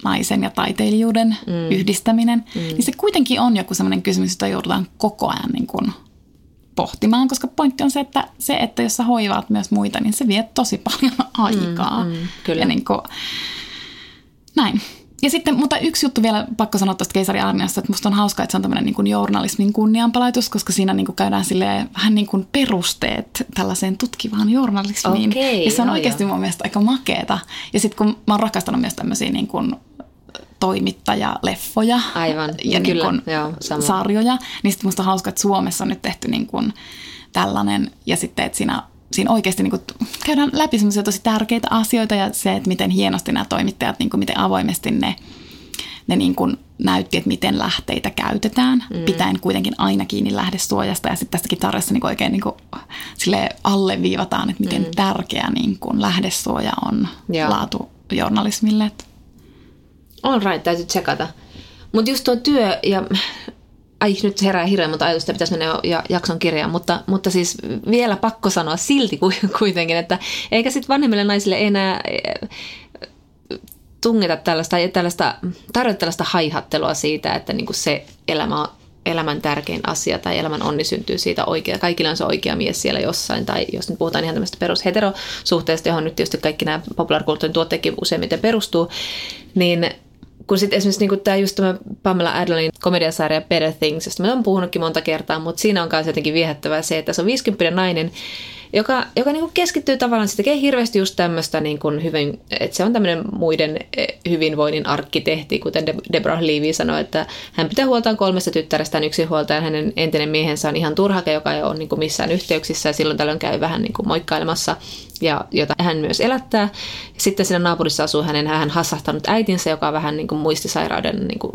naisen ja taiteilijuuden mm. yhdistäminen, mm. niin se kuitenkin on joku sellainen kysymys, jota joudutaan koko ajan niin kuin pohtimaan, koska pointti on se, että se, että jos sä hoivaat myös muita, niin se vie tosi paljon aikaa. Mm, mm, kyllä. Ja niin kuin, näin. Ja sitten, mutta yksi juttu vielä pakko sanoa tuosta keisari Arniasta, että musta on hauskaa, että se on tämmöinen niin kuin journalismin kunnianpalautus, koska siinä niin kuin käydään sille vähän niin kuin perusteet tällaiseen tutkivaan journalismiin. Okei, ja se on oikeasti joo. mun mielestä aika makeeta. Ja sitten kun mä oon rakastanut myös tämmöisiä niin kuin toimittajaleffoja Aivan, ja niin kyllä, kuin joo, sama. sarjoja, niin sitten musta on hauskaa, että Suomessa on nyt tehty niin kuin tällainen, ja sitten, että siinä, siinä oikeasti niin kuin käydään läpi semmoisia tosi tärkeitä asioita, ja se, että miten hienosti nämä toimittajat, niin kuin miten avoimesti ne, ne niin kuin näytti, että miten lähteitä käytetään, mm. pitäen kuitenkin aina kiinni lähdesuojasta, ja sitten tästäkin tarjassa niin oikein niin kuin, alleviivataan, että miten mm. tärkeä niin kuin lähdesuoja on Joo. laatujournalismille. Että All right, täytyy tsekata. Mutta just tuo työ ja... Ai, nyt herää hirveän monta ajatusta, pitäisi mennä jo ja jakson kirjaan, mutta, mutta siis vielä pakko sanoa silti ku- kuitenkin, että eikä sitten vanhemmille naisille enää eh, tungeta tällaista, tällaista, tarjota tällaista haihattelua siitä, että niinku se elämä on elämän tärkein asia tai elämän onni syntyy siitä oikea. Kaikilla on se oikea mies siellä jossain. Tai jos nyt puhutaan ihan tämmöistä perusheterosuhteesta, johon nyt tietysti kaikki nämä populaarikulttuurin tuotteetkin useimmiten perustuu, niin kun sitten esimerkiksi niin tämä just tämä Pamela Adlerin komediasarja Better Things, josta mä oon puhunutkin monta kertaa, mutta siinä on myös jotenkin viehättävää se, että se on 50 nainen, joka, joka niin kuin keskittyy tavallaan, se tekee hirveästi just tämmöistä, niin kuin hyvin, että se on tämmöinen muiden eh, hyvinvoinnin arkkitehti, kuten De- Deborah Levy sanoi, että hän pitää huoltaan kolmesta tyttärestään yksin huoltajan, hänen entinen miehensä on ihan turhake, joka ei ole niin kuin missään yhteyksissä ja silloin tällöin käy vähän niin kuin moikkailemassa ja jota hän myös elättää. Sitten siinä naapurissa asuu hänen hän hassahtanut äitinsä, joka on vähän niin kuin muistisairauden niin kuin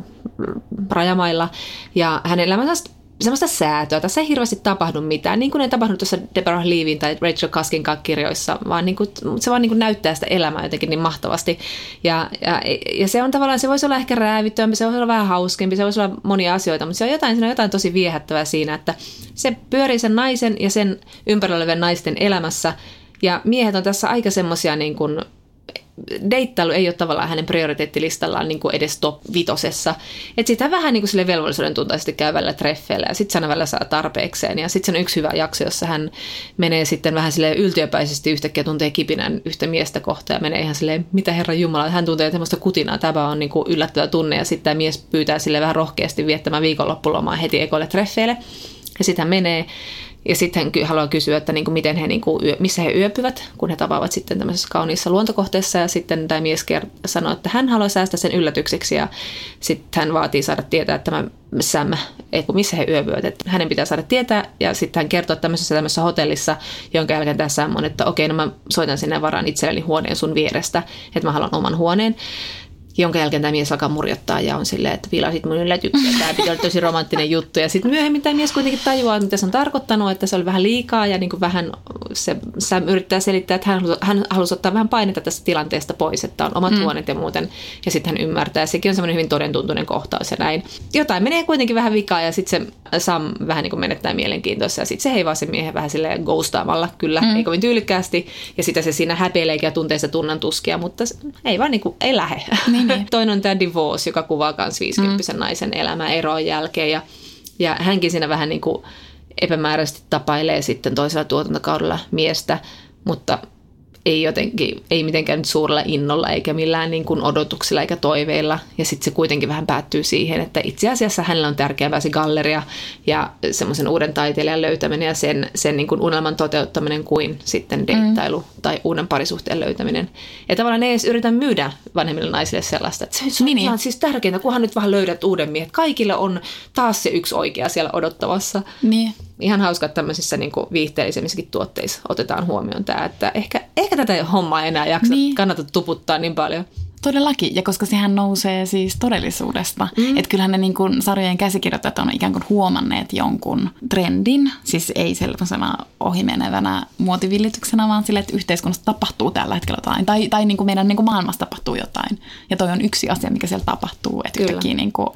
rajamailla ja hänen elämänsä semmoista säätöä. Tässä ei hirveästi tapahdu mitään, niin kuin ei tapahdu tuossa Deborah Levin tai Rachel Kaskin kirjoissa, vaan niin kuin, se vaan niin kuin näyttää sitä elämää jotenkin niin mahtavasti. Ja, ja, ja, se on tavallaan, se voisi olla ehkä räävittömpi, se voisi olla vähän hauskempi, se voisi olla monia asioita, mutta se on jotain, siinä on jotain tosi viehättävää siinä, että se pyörii sen naisen ja sen ympärillä olevien naisten elämässä, ja miehet on tässä aika semmoisia niin kuin, deittailu ei ole tavallaan hänen prioriteettilistallaan niin kuin edes top vitosessa. Että sitä vähän niin kuin sille velvollisuuden tuntaisesti käy välillä treffeillä ja sitten se aina välillä saa tarpeekseen. Ja sitten se on yksi hyvä jakso, jossa hän menee sitten vähän sille yltiöpäisesti yhtäkkiä tuntee kipinän yhtä miestä kohtaan ja menee ihan silleen, mitä herra Jumala, hän tuntee tämmöistä kutinaa, tämä on niin kuin yllättävä tunne ja sitten tämä mies pyytää sille vähän rohkeasti viettämään viikonloppulomaa heti ekoille treffeille. Ja sitten hän menee ja sitten hän haluaa kysyä, että niin kuin miten he, niin kuin missä he yöpyvät, kun he tapaavat sitten tämmöisessä kauniissa luontokohteessa. Ja sitten tämä mies sanoo, että hän haluaa säästää sen yllätykseksi. Ja sitten hän vaatii saada tietää, että tämä Sam, että missä he yöpyvät. Että hänen pitää saada tietää. Ja sitten hän kertoo tämmöisessä tämmöisessä hotellissa, jonka jälkeen Sam on, että okei, no mä soitan sinne varaan itselleni huoneen sun vierestä. Että mä haluan oman huoneen jonka jälkeen tämä mies alkaa murjottaa ja on silleen, että vilasit mun yllätyksiä. Tämä piti olla tosi romanttinen juttu. Ja sitten myöhemmin tämä mies kuitenkin tajuaa, mitä se on tarkoittanut, että se oli vähän liikaa ja niin kuin vähän se, Sam yrittää selittää, että hän, hän halusi ottaa vähän painetta tästä tilanteesta pois, että on omat mm. huoneet ja muuten. Ja sitten hän ymmärtää. Ja sekin on semmoinen hyvin todentuntuinen kohtaus ja näin. Jotain menee kuitenkin vähän vikaa ja sitten se Sam vähän niin kuin menettää mielenkiintoista ja sitten se heivaa sen miehen vähän silleen ghostaamalla, kyllä, mm. ei kovin tyylikkäästi. Ja sitä se siinä häpeileekin ja tuntee se tunnan tuskia, mutta se- ei vaan niin kuin, ei lähe. Niin, niin. Toinen on tämä Divorce, joka kuvaa myös 50 mm. naisen elämää eroon jälkeen. Ja, ja hänkin siinä vähän niin kuin epämääräisesti tapailee sitten toisella tuotantokaudella miestä, mutta ei jotenkin, ei mitenkään nyt suurella innolla eikä millään niin kuin odotuksilla eikä toiveilla. Ja sitten se kuitenkin vähän päättyy siihen, että itse asiassa hänellä on tärkeämpää se galleria ja semmoisen uuden taiteilijan löytäminen ja sen, sen niin kuin unelman toteuttaminen kuin sitten deittailu mm. tai uuden parisuhteen löytäminen. Ja tavallaan ei edes yritä myydä vanhemmille naisille sellaista, että se, se on niin, ihan siis tärkeintä, kunhan nyt vähän löydät uuden miehen. Kaikilla on taas se yksi oikea siellä odottamassa. Niin ihan hauska, että tämmöisissä niin kuin viihteellisemmissäkin tuotteissa otetaan huomioon tämä, että ehkä, ehkä tätä hommaa ei enää jaksa, niin. kannata tuputtaa niin paljon. Todellakin, ja koska sehän nousee siis todellisuudesta. Mm. Että kyllähän ne niin kuin sarjojen käsikirjoittajat on ikään kuin huomanneet jonkun trendin, siis ei sellaisena ohimenevänä muotivillityksenä, vaan sille, että yhteiskunnassa tapahtuu tällä hetkellä jotain, tai, tai niin kuin meidän niin kuin maailmassa tapahtuu jotain. Ja toi on yksi asia, mikä siellä tapahtuu, että yhtäkkiä niin kuin,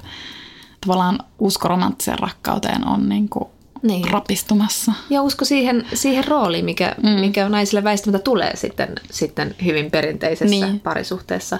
tavallaan usko romanttiseen rakkauteen on niin kuin niin. rapistumassa. Ja usko siihen, siihen rooliin, mikä, mm. mikä naisille väistämättä tulee sitten, sitten hyvin perinteisessä niin. parisuhteessa.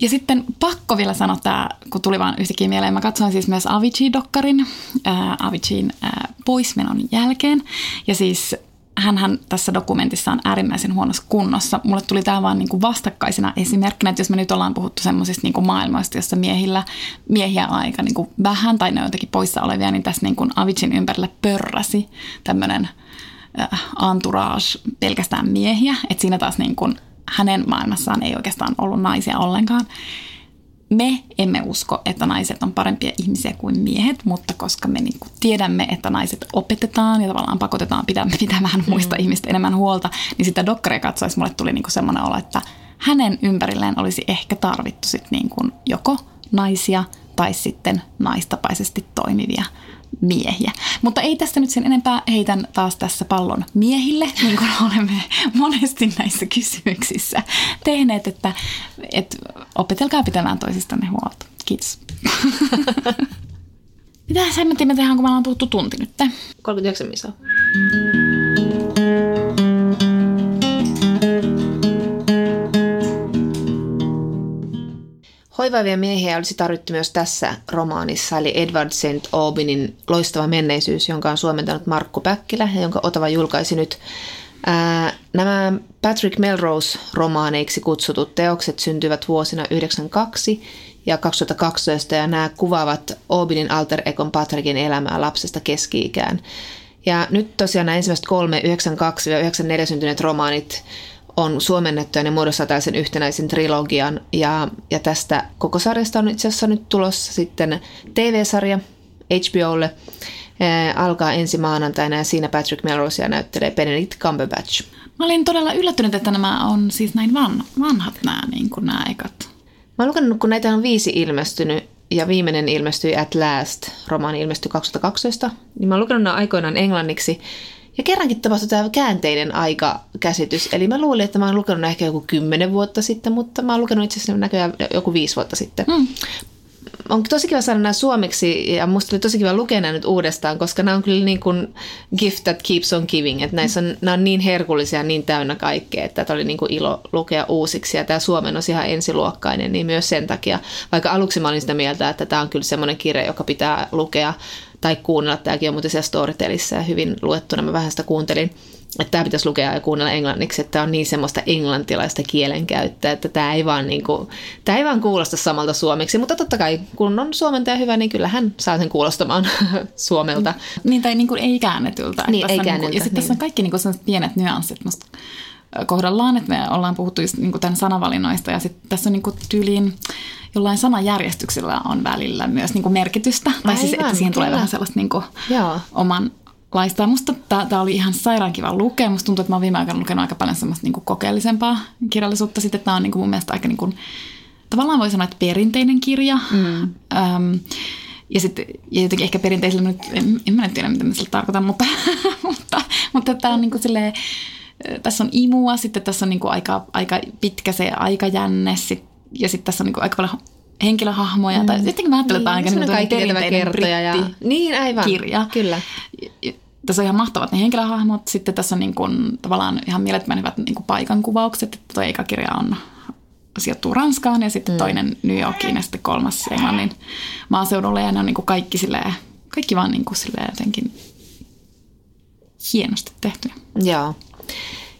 Ja sitten pakko vielä sanoa tämä, kun tuli vaan yhtäkkiä mieleen. Mä katsoin siis myös Avicii-dokkarin äh, Aviciin äh, poismenon jälkeen. Ja siis hän tässä dokumentissa on äärimmäisen huonossa kunnossa. Mulle tuli tämä vaan niin kuin vastakkaisena esimerkkinä, että jos me nyt ollaan puhuttu semmoisista niin maailmoista, jossa miehillä, miehiä on aika niin kuin vähän tai ne on jotenkin poissa olevia, niin tässä niin kuin Avicin ympärille pörräsi tämmöinen äh, entourage pelkästään miehiä. Että siinä taas niin kuin hänen maailmassaan ei oikeastaan ollut naisia ollenkaan me emme usko, että naiset on parempia ihmisiä kuin miehet, mutta koska me niinku tiedämme, että naiset opetetaan ja tavallaan pakotetaan pitämään, pitämään muista mm. ihmistä enemmän huolta, niin sitä dokkaria katsoessa mulle tuli niinku semmoinen olo, että hänen ympärilleen olisi ehkä tarvittu sit niinku joko naisia tai sitten naistapaisesti toimivia miehiä. Mutta ei tästä nyt sen enempää heitän taas tässä pallon miehille, niin kuin olemme monesti näissä kysymyksissä tehneet, että, että opetelkaa pitämään toisistanne huolta. Kiitos. Mitä hemmettiä me tehdään, kun me ollaan puhuttu tunti nyt? 39 misaa. Hoivaavia miehiä olisi tarvittu myös tässä romaanissa, eli Edward St. Aubinin Loistava menneisyys, jonka on suomentanut Markku Päkkilä ja jonka Otava julkaisi nyt. Ää, nämä Patrick Melrose-romaaneiksi kutsutut teokset syntyvät vuosina 1992 ja 2012 ja nämä kuvaavat Aubinin alter ekon Patrickin elämää lapsesta keski-ikään. Ja nyt tosiaan nämä ensimmäiset kolme, 92 ja 94 syntyneet romaanit on suomennettu ja ne muodostaa tällaisen yhtenäisen trilogian. Ja, ja tästä koko sarjasta on itse asiassa nyt tulossa sitten TV-sarja HBOlle. Ää, alkaa ensi maanantaina ja siinä Patrick Melrose näyttelee Benedict Cumberbatch. Mä olin todella yllättynyt, että nämä on siis näin van, vanhat nämä, niin kuin nämä ekat. Mä oon lukenut, kun näitä on viisi ilmestynyt ja viimeinen ilmestyi At Last, romaani ilmestyi 2012, niin mä oon lukenut nämä aikoinaan englanniksi. Ja kerrankin tapahtui tämä käänteinen aikakäsitys. Eli mä luulin, että mä oon lukenut ehkä joku kymmenen vuotta sitten, mutta mä oon lukenut itse asiassa näköjään joku viisi vuotta sitten. Hmm. On tosi kiva saada nämä suomeksi ja musta oli tosi kiva lukea nämä nyt uudestaan, koska nämä on kyllä niin kuin gift that keeps on giving. Että näissä on, nämä on niin herkullisia, niin täynnä kaikkea, että tämä oli niin kuin ilo lukea uusiksi. Ja tämä Suomen on ihan ensiluokkainen, niin myös sen takia, vaikka aluksi mä olin sitä mieltä, että tämä on kyllä semmoinen kirja, joka pitää lukea tai kuunnella. Tämäkin on muuten siellä Storytelissä ja hyvin luettuna. Mä vähän sitä kuuntelin että tämä pitäisi lukea ja kuunnella englanniksi, että tämä on niin semmoista englantilaista kielenkäyttöä, että tämä ei vaan, niin kuin, tämä ei vaan kuulosta samalta suomeksi, mutta totta kai kun on suomentaja hyvä, niin kyllä hän saa sen kuulostamaan suomelta. Niin, tai niin kuin ei käännetyltä. Niin, ei käännetyltä. Niin ja sitten niin. tässä on kaikki niin kuin pienet nyanssit musta kohdallaan, että me ollaan puhuttu just niin tämän sanavalinnoista ja sitten tässä on niin tyyliin jollain sanajärjestyksellä on välillä myös niin merkitystä. Tai Aivan, siis, että siihen kyllä. tulee vähän sellaista niin oman laista. Musta tämä oli ihan sairaan kiva lukea. Musta tuntuu, että mä oon viime aikoina lukenut aika paljon semmoista niin kokeellisempaa kirjallisuutta. Sitten tämä on niin mun mielestä aika niin kuin, tavallaan voi sanoa, että perinteinen kirja. Mm. Öm, ja sitten ja jotenkin ehkä perinteisellä, nyt, en, en mä nyt tiedä, mitä mä sillä tarkoitan, mutta, mutta, mutta tämä on niin kuin silleen, tässä on imua, sitten tässä on niin kuin aika, aika pitkä se aikajänne, sit, ja sitten tässä on niin kuin aika paljon henkilöhahmoja. Mm. Tai mä ajattelen, niin, että aika niin perinteinen kertoja ja... Niin, aivan. kirja. Kyllä. Tässä on ihan mahtavat ne henkilöhahmot. Sitten tässä on niin kuin, tavallaan ihan mielettömän hyvät niin kuin paikankuvaukset. Että tuo eka kirja on sijoittuu Ranskaan ja sitten mm. toinen New Yorkiin ja sitten kolmas Englannin maaseudulle. Ja ne on niin kuin kaikki, silleen, kaikki vaan niin kuin silleen jotenkin hienosti tehtyjä. Joo.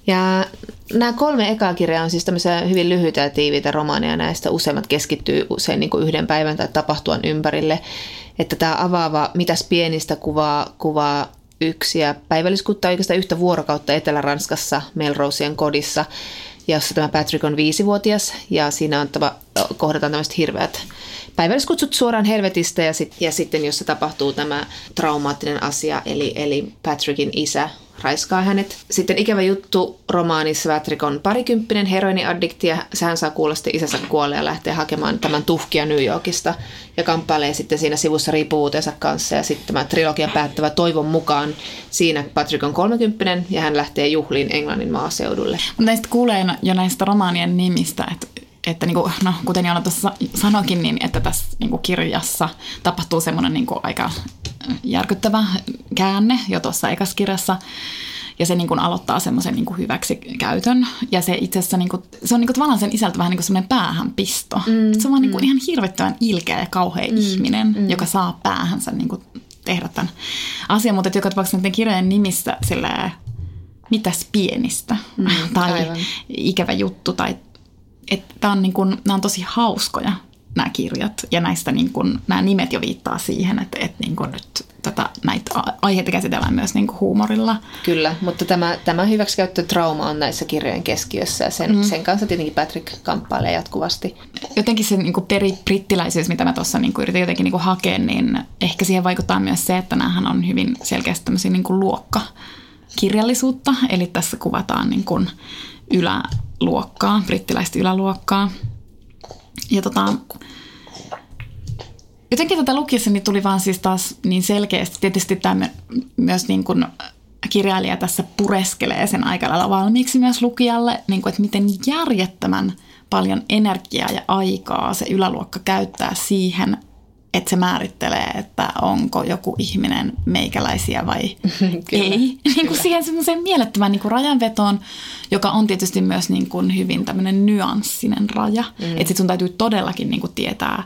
Ja nämä kolme ekaa kirjaa on siis tämmöisiä hyvin lyhyitä ja tiiviitä romaaneja. Näistä useimmat keskittyy usein niin kuin yhden päivän tai tapahtuan ympärille. Että tämä avaava Mitäs pienistä kuvaa, kuvaa yksiä päivälliskutta oikeastaan yhtä vuorokautta Etelä-Ranskassa Melrosien kodissa, jossa tämä Patrick on viisivuotias ja siinä on tava, kohdataan tämmöiset hirveät päivälliskutsut suoraan helvetistä ja, sit, ja sitten jos se tapahtuu tämä traumaattinen asia, eli, eli Patrickin isä raiskaa hänet. Sitten ikävä juttu romaanissa Patrick on parikymppinen heroiniaddikti ja hän saa kuulla sitten isänsä kuolle ja lähtee hakemaan tämän tuhkia New Yorkista ja kamppailee sitten siinä sivussa riippuvuutensa kanssa ja sitten tämä trilogia päättävä toivon mukaan siinä Patrick on 30 ja hän lähtee juhliin Englannin maaseudulle. Näistä kuulee jo näistä romaanien nimistä, että että niin kuin, no, kuten Joona tuossa sanoikin, niin että tässä niin kuin kirjassa tapahtuu semmoinen niin aika järkyttävä käänne jo tuossa ekassa kirjassa. Ja se niin kuin aloittaa semmoisen niin kuin hyväksikäytön. Ja se itse asiassa, niin kuin, se on niin kuin tavallaan sen isältä vähän niin kuin semmoinen päähänpisto. Mm, se on vaan niin kuin mm. ihan hirvittävän ilkeä ja kauhea mm, ihminen, mm. joka saa päähänsä niin kuin tehdä tämän asian. Mutta joka tapauksessa näiden kirjojen nimissä silleen, mitäs pienistä mm, tai aivan. ikävä juttu tai että on niin kuin, nämä on tosi hauskoja nämä kirjat ja näistä niin kuin, nämä nimet jo viittaa siihen, että, että niin kuin nyt tätä, näitä aiheita käsitellään myös niin kuin huumorilla. Kyllä, mutta tämä, tämä trauma on näissä kirjojen keskiössä ja sen, mm. sen kanssa tietenkin Patrick kamppailee jatkuvasti. Jotenkin se niin kuin peribrittiläisyys, mitä mä tuossa niin kuin yritin jotenkin niin kuin hakea, niin ehkä siihen vaikuttaa myös se, että näähän on hyvin selkeästi tämmöisiä niin kuin luokkakirjallisuutta, eli tässä kuvataan niin kuin yläluokkaa, brittiläistä yläluokkaa. Ja tota, jotenkin tätä lukiessa tuli vaan siis taas niin selkeästi. Tietysti tämä myös niin kuin kirjailija tässä pureskelee sen aika lailla valmiiksi myös lukijalle, niin kuin, että miten järjettömän paljon energiaa ja aikaa se yläluokka käyttää siihen, että se määrittelee, että onko joku ihminen meikäläisiä vai ei. niin kuin siihen semmoiseen mielettömään niin kuin rajanvetoon, joka on tietysti myös niin kuin hyvin tämmöinen nyanssinen raja. Mm. Että sitten sun täytyy todellakin niin kuin tietää,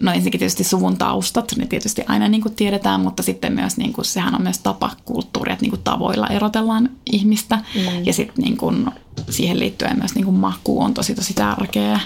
no ensinnäkin tietysti suvun taustat, ne tietysti aina niin kuin tiedetään, mutta sitten myös niin kuin, sehän on myös tapa kulttuuri, että niin kuin tavoilla erotellaan ihmistä. Mm. Ja sitten niin kuin, siihen liittyen myös niin kuin maku on tosi tosi tärkeä.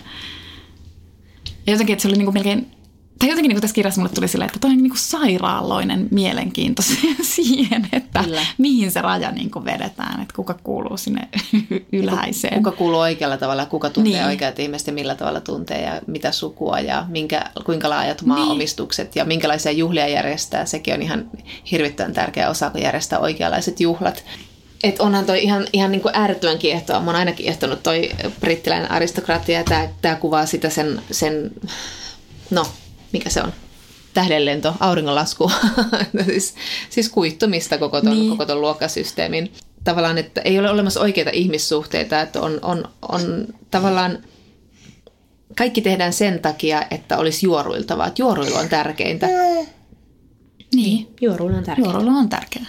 Ja jotenkin, että se oli niin kuin melkein tai jotenkin niin tässä kirjassa mulle tuli silleen, että toi on niin sairaaloinen mielenkiinto siihen, että Kyllä. mihin se raja niin vedetään, että kuka kuuluu sinne ylhäiseen. Kuka, kuuluu oikealla tavalla, kuka tuntee niin. oikeat ihmiset ja millä tavalla tuntee ja mitä sukua ja minkä, kuinka laajat maaomistukset niin. ja minkälaisia juhlia järjestää. Sekin on ihan hirvittävän tärkeä osa, kun järjestää oikeanlaiset juhlat. Et onhan toi ihan, ihan niin kuin äärettömän kiehtoa. Mä oon aina kiehtonut toi brittiläinen aristokratia ja tää, tää kuvaa sitä sen, sen no mikä se on? tähdenlento, auringonlasku, siis, siis kuittumista koko ton, niin. koko ton luokkasysteemin. Tavallaan, että ei ole olemassa oikeita ihmissuhteita, että on, on, on tavallaan kaikki tehdään sen takia, että olisi juoruiltavaa, että juoruilu on tärkeintä. Niin. niin juoruilu on tärkeää. Juoruilu on tärkeää.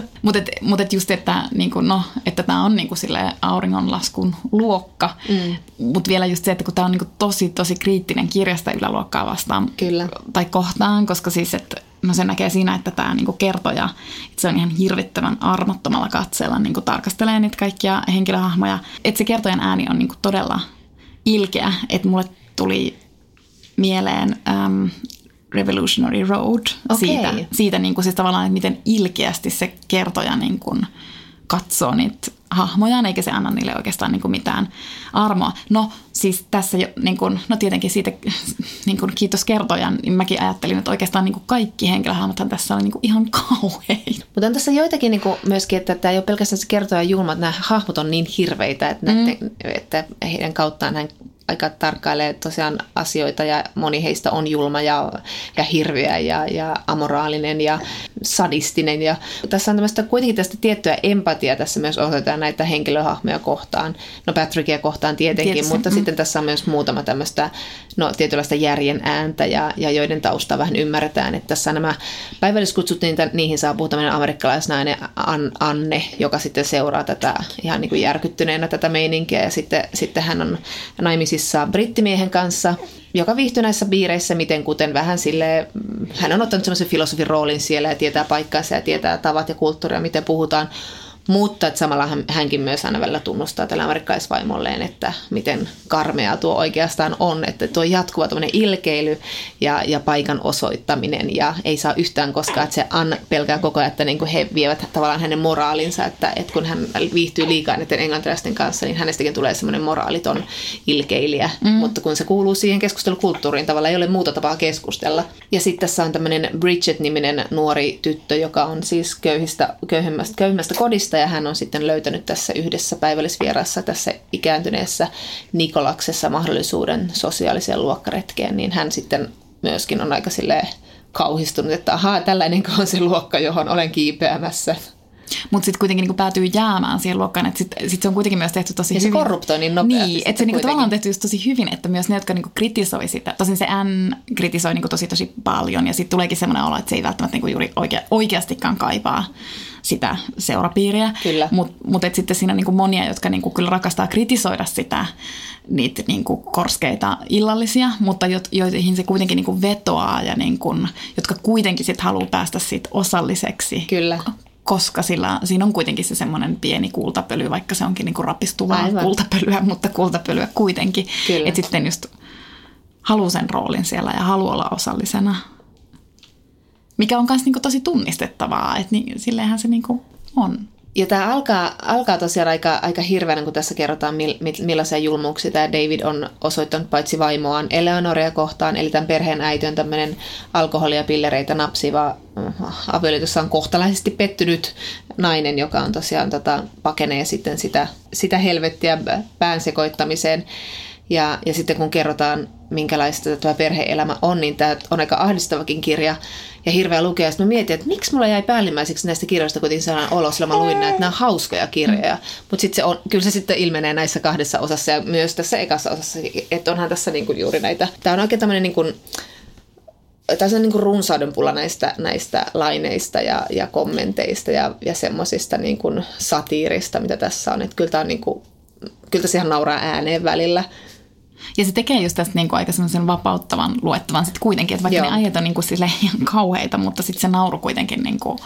Mutta et, mut et just, että, niinku, no, että tämä on niinku auringonlaskun luokka. Mm. Mutta vielä just se, että kun tämä on niinku tosi, tosi kriittinen kirjasta yläluokkaa vastaan. Kyllä. Tai kohtaan, koska siis, että no se näkee siinä, että tämä niinku kertoja, että se on ihan hirvittävän armottomalla katseella niinku tarkastelee niitä kaikkia henkilöhahmoja. Että se kertojan ääni on niinku todella ilkeä, että mulle tuli mieleen äm, Revolutionary Road okay. siitä, siitä niin kuin siis tavallaan, että miten ilkeästi se kertoja niin kuin katsoo niitä hahmojaan, eikä se anna niille oikeastaan niin kuin mitään armoa. No siis tässä jo, niin kuin, no tietenkin siitä niin kuin, kiitos kertojan, niin mäkin ajattelin, että oikeastaan niin kuin kaikki henkilöhahmothan tässä oli niin kuin ihan kauheita. Mutta on tässä joitakin niin kuin myöskin, että tämä ei ole pelkästään se kertoja julma, että nämä hahmot on niin hirveitä, että, mm. näiden, että heidän kauttaan hän aika tarkkailee tosiaan asioita ja moni heistä on julma ja, ja hirviä ja, ja amoraalinen ja sadistinen. Ja tässä on tämmöistä kuitenkin tästä tiettyä empatiaa tässä myös osoitetaan näitä henkilöhahmoja kohtaan. No Patrickia kohtaan tietenkin, Tietysti. mutta mm. sitten tässä on myös muutama tämmöistä no, tietynlaista järjen ääntä ja, ja joiden taustaa vähän ymmärretään. Että tässä nämä päivälliskutsut, niin niihin saapuu tämmöinen amerikkalaisnainen Anne, joka sitten seuraa tätä ihan niin kuin järkyttyneenä tätä meininkiä ja sitten, sitten hän on naimisissa naimisissa brittimiehen kanssa, joka viihtyy näissä biireissä miten kuten vähän sille hän on ottanut semmoisen filosofin roolin siellä ja tietää paikkaansa ja tietää tavat ja kulttuuria, miten puhutaan. Mutta että samalla hän, hänkin myös aina välillä tunnustaa tällä amerikkalaisvaimolleen, että miten karmea tuo oikeastaan on, että tuo jatkuva ilkeily ja, ja paikan osoittaminen ja ei saa yhtään koskaan, että se Ann pelkää koko ajan, että niin kuin he vievät tavallaan hänen moraalinsa, että, että kun hän viihtyy liikaa näiden englantilaisten kanssa, niin hänestäkin tulee semmoinen moraaliton ilkeilijä, mm. mutta kun se kuuluu siihen keskustelukulttuuriin, tavallaan ei ole muuta tapaa keskustella. Ja sitten tässä on tämmöinen Bridget-niminen nuori tyttö, joka on siis köyhistä, köyhimmästä, köyhimmästä kodista ja hän on sitten löytänyt tässä yhdessä päivällisvierassa tässä ikääntyneessä Nikolaksessa mahdollisuuden sosiaaliseen luokkaretkeen, niin hän sitten myöskin on aika silleen kauhistunut, että ahaa, tällainen on se luokka, johon olen kiipeämässä. Mutta sitten kuitenkin niinku päätyy jäämään siihen luokkaan, että sitten sit se on kuitenkin myös tehty tosi ja hyvin. se korruptoi niin nopeasti. Niin, että se niinku tavallaan on tehty just tosi hyvin, että myös ne, jotka niinku kritisoi sitä, tosin se N kritisoi niinku tosi tosi paljon ja sitten tuleekin semmoinen olo, että se ei välttämättä niinku juuri oikea, oikeastikaan kaipaa sitä seurapiiriä. Kyllä. Mutta mut sitten siinä niinku monia, jotka niinku kyllä rakastaa kritisoida sitä, niitä niinku korskeita illallisia, mutta jo, joihin se kuitenkin niinku vetoaa ja niinku, jotka kuitenkin sitten haluaa päästä siitä osalliseksi. Kyllä koska sillä, siinä on kuitenkin se semmoinen pieni kultapöly, vaikka se onkin niinku rapistuvaa Aivan. kultapölyä, mutta kultapölyä kuitenkin. Että sitten just haluaa sen roolin siellä ja haluaa olla osallisena. Mikä on myös niinku tosi tunnistettavaa, että niin, silleenhän se niinku on. Ja tämä alkaa, alkaa tosiaan aika, aika hirveänä, kun tässä kerrotaan, millaisia julmuuksia tämä David on osoittanut paitsi vaimoaan Eleonoria kohtaan, eli tämän perheen äiti on tämmöinen alkoholia pillereitä napsiva äh, avioliitossa on kohtalaisesti pettynyt nainen, joka on tosiaan tota, pakenee sitten sitä, sitä helvettiä pään sekoittamiseen. Ja, ja sitten kun kerrotaan, minkälaista tämä perheelämä on, niin tämä on aika ahdistavakin kirja ja hirveä lukea. Sitten mä mietin, että miksi mulla jäi päällimmäiseksi näistä kirjoista kuitenkin sellainen olo, sillä mä luin näitä, että nämä on hauskoja kirjoja. Mm. Mutta sitten se on, kyllä se sitten ilmenee näissä kahdessa osassa ja myös tässä ekassa osassa, että onhan tässä niinku juuri näitä. Tämä on oikein tämmöinen niinku, tässä on niin runsauden pula näistä, näistä laineista ja, ja kommenteista ja, ja semmoisista niin satiirista, mitä tässä on. Että kyllä tämä on niin kuin, kyllä tässä ihan nauraa ääneen välillä. Ja se tekee just tästä niin kuin aika semmoisen vapauttavan luettavan sitten kuitenkin, että vaikka Joo. ne ajat on niin kuin ihan kauheita, mutta sitten se nauru kuitenkin niin kuin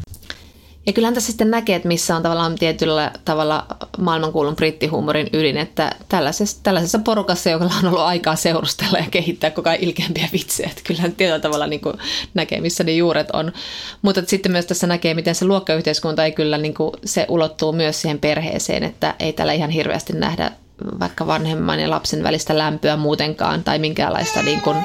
ja kyllähän tässä sitten näkee, että missä on tavallaan tietyllä tavalla maailmankuulun brittihuumorin ydin, että tällaisessa, tällaisessa porukassa, joka on ollut aikaa seurustella ja kehittää koko ajan ilkeämpiä vitsejä, että kyllähän tietyllä tavalla niin kuin näkee, missä ne juuret on. Mutta sitten myös tässä näkee, miten se luokkayhteiskunta ei kyllä, niin kuin, se ulottuu myös siihen perheeseen, että ei tällä ihan hirveästi nähdä vaikka vanhemman ja lapsen välistä lämpöä muutenkaan tai minkäänlaista niin kuin,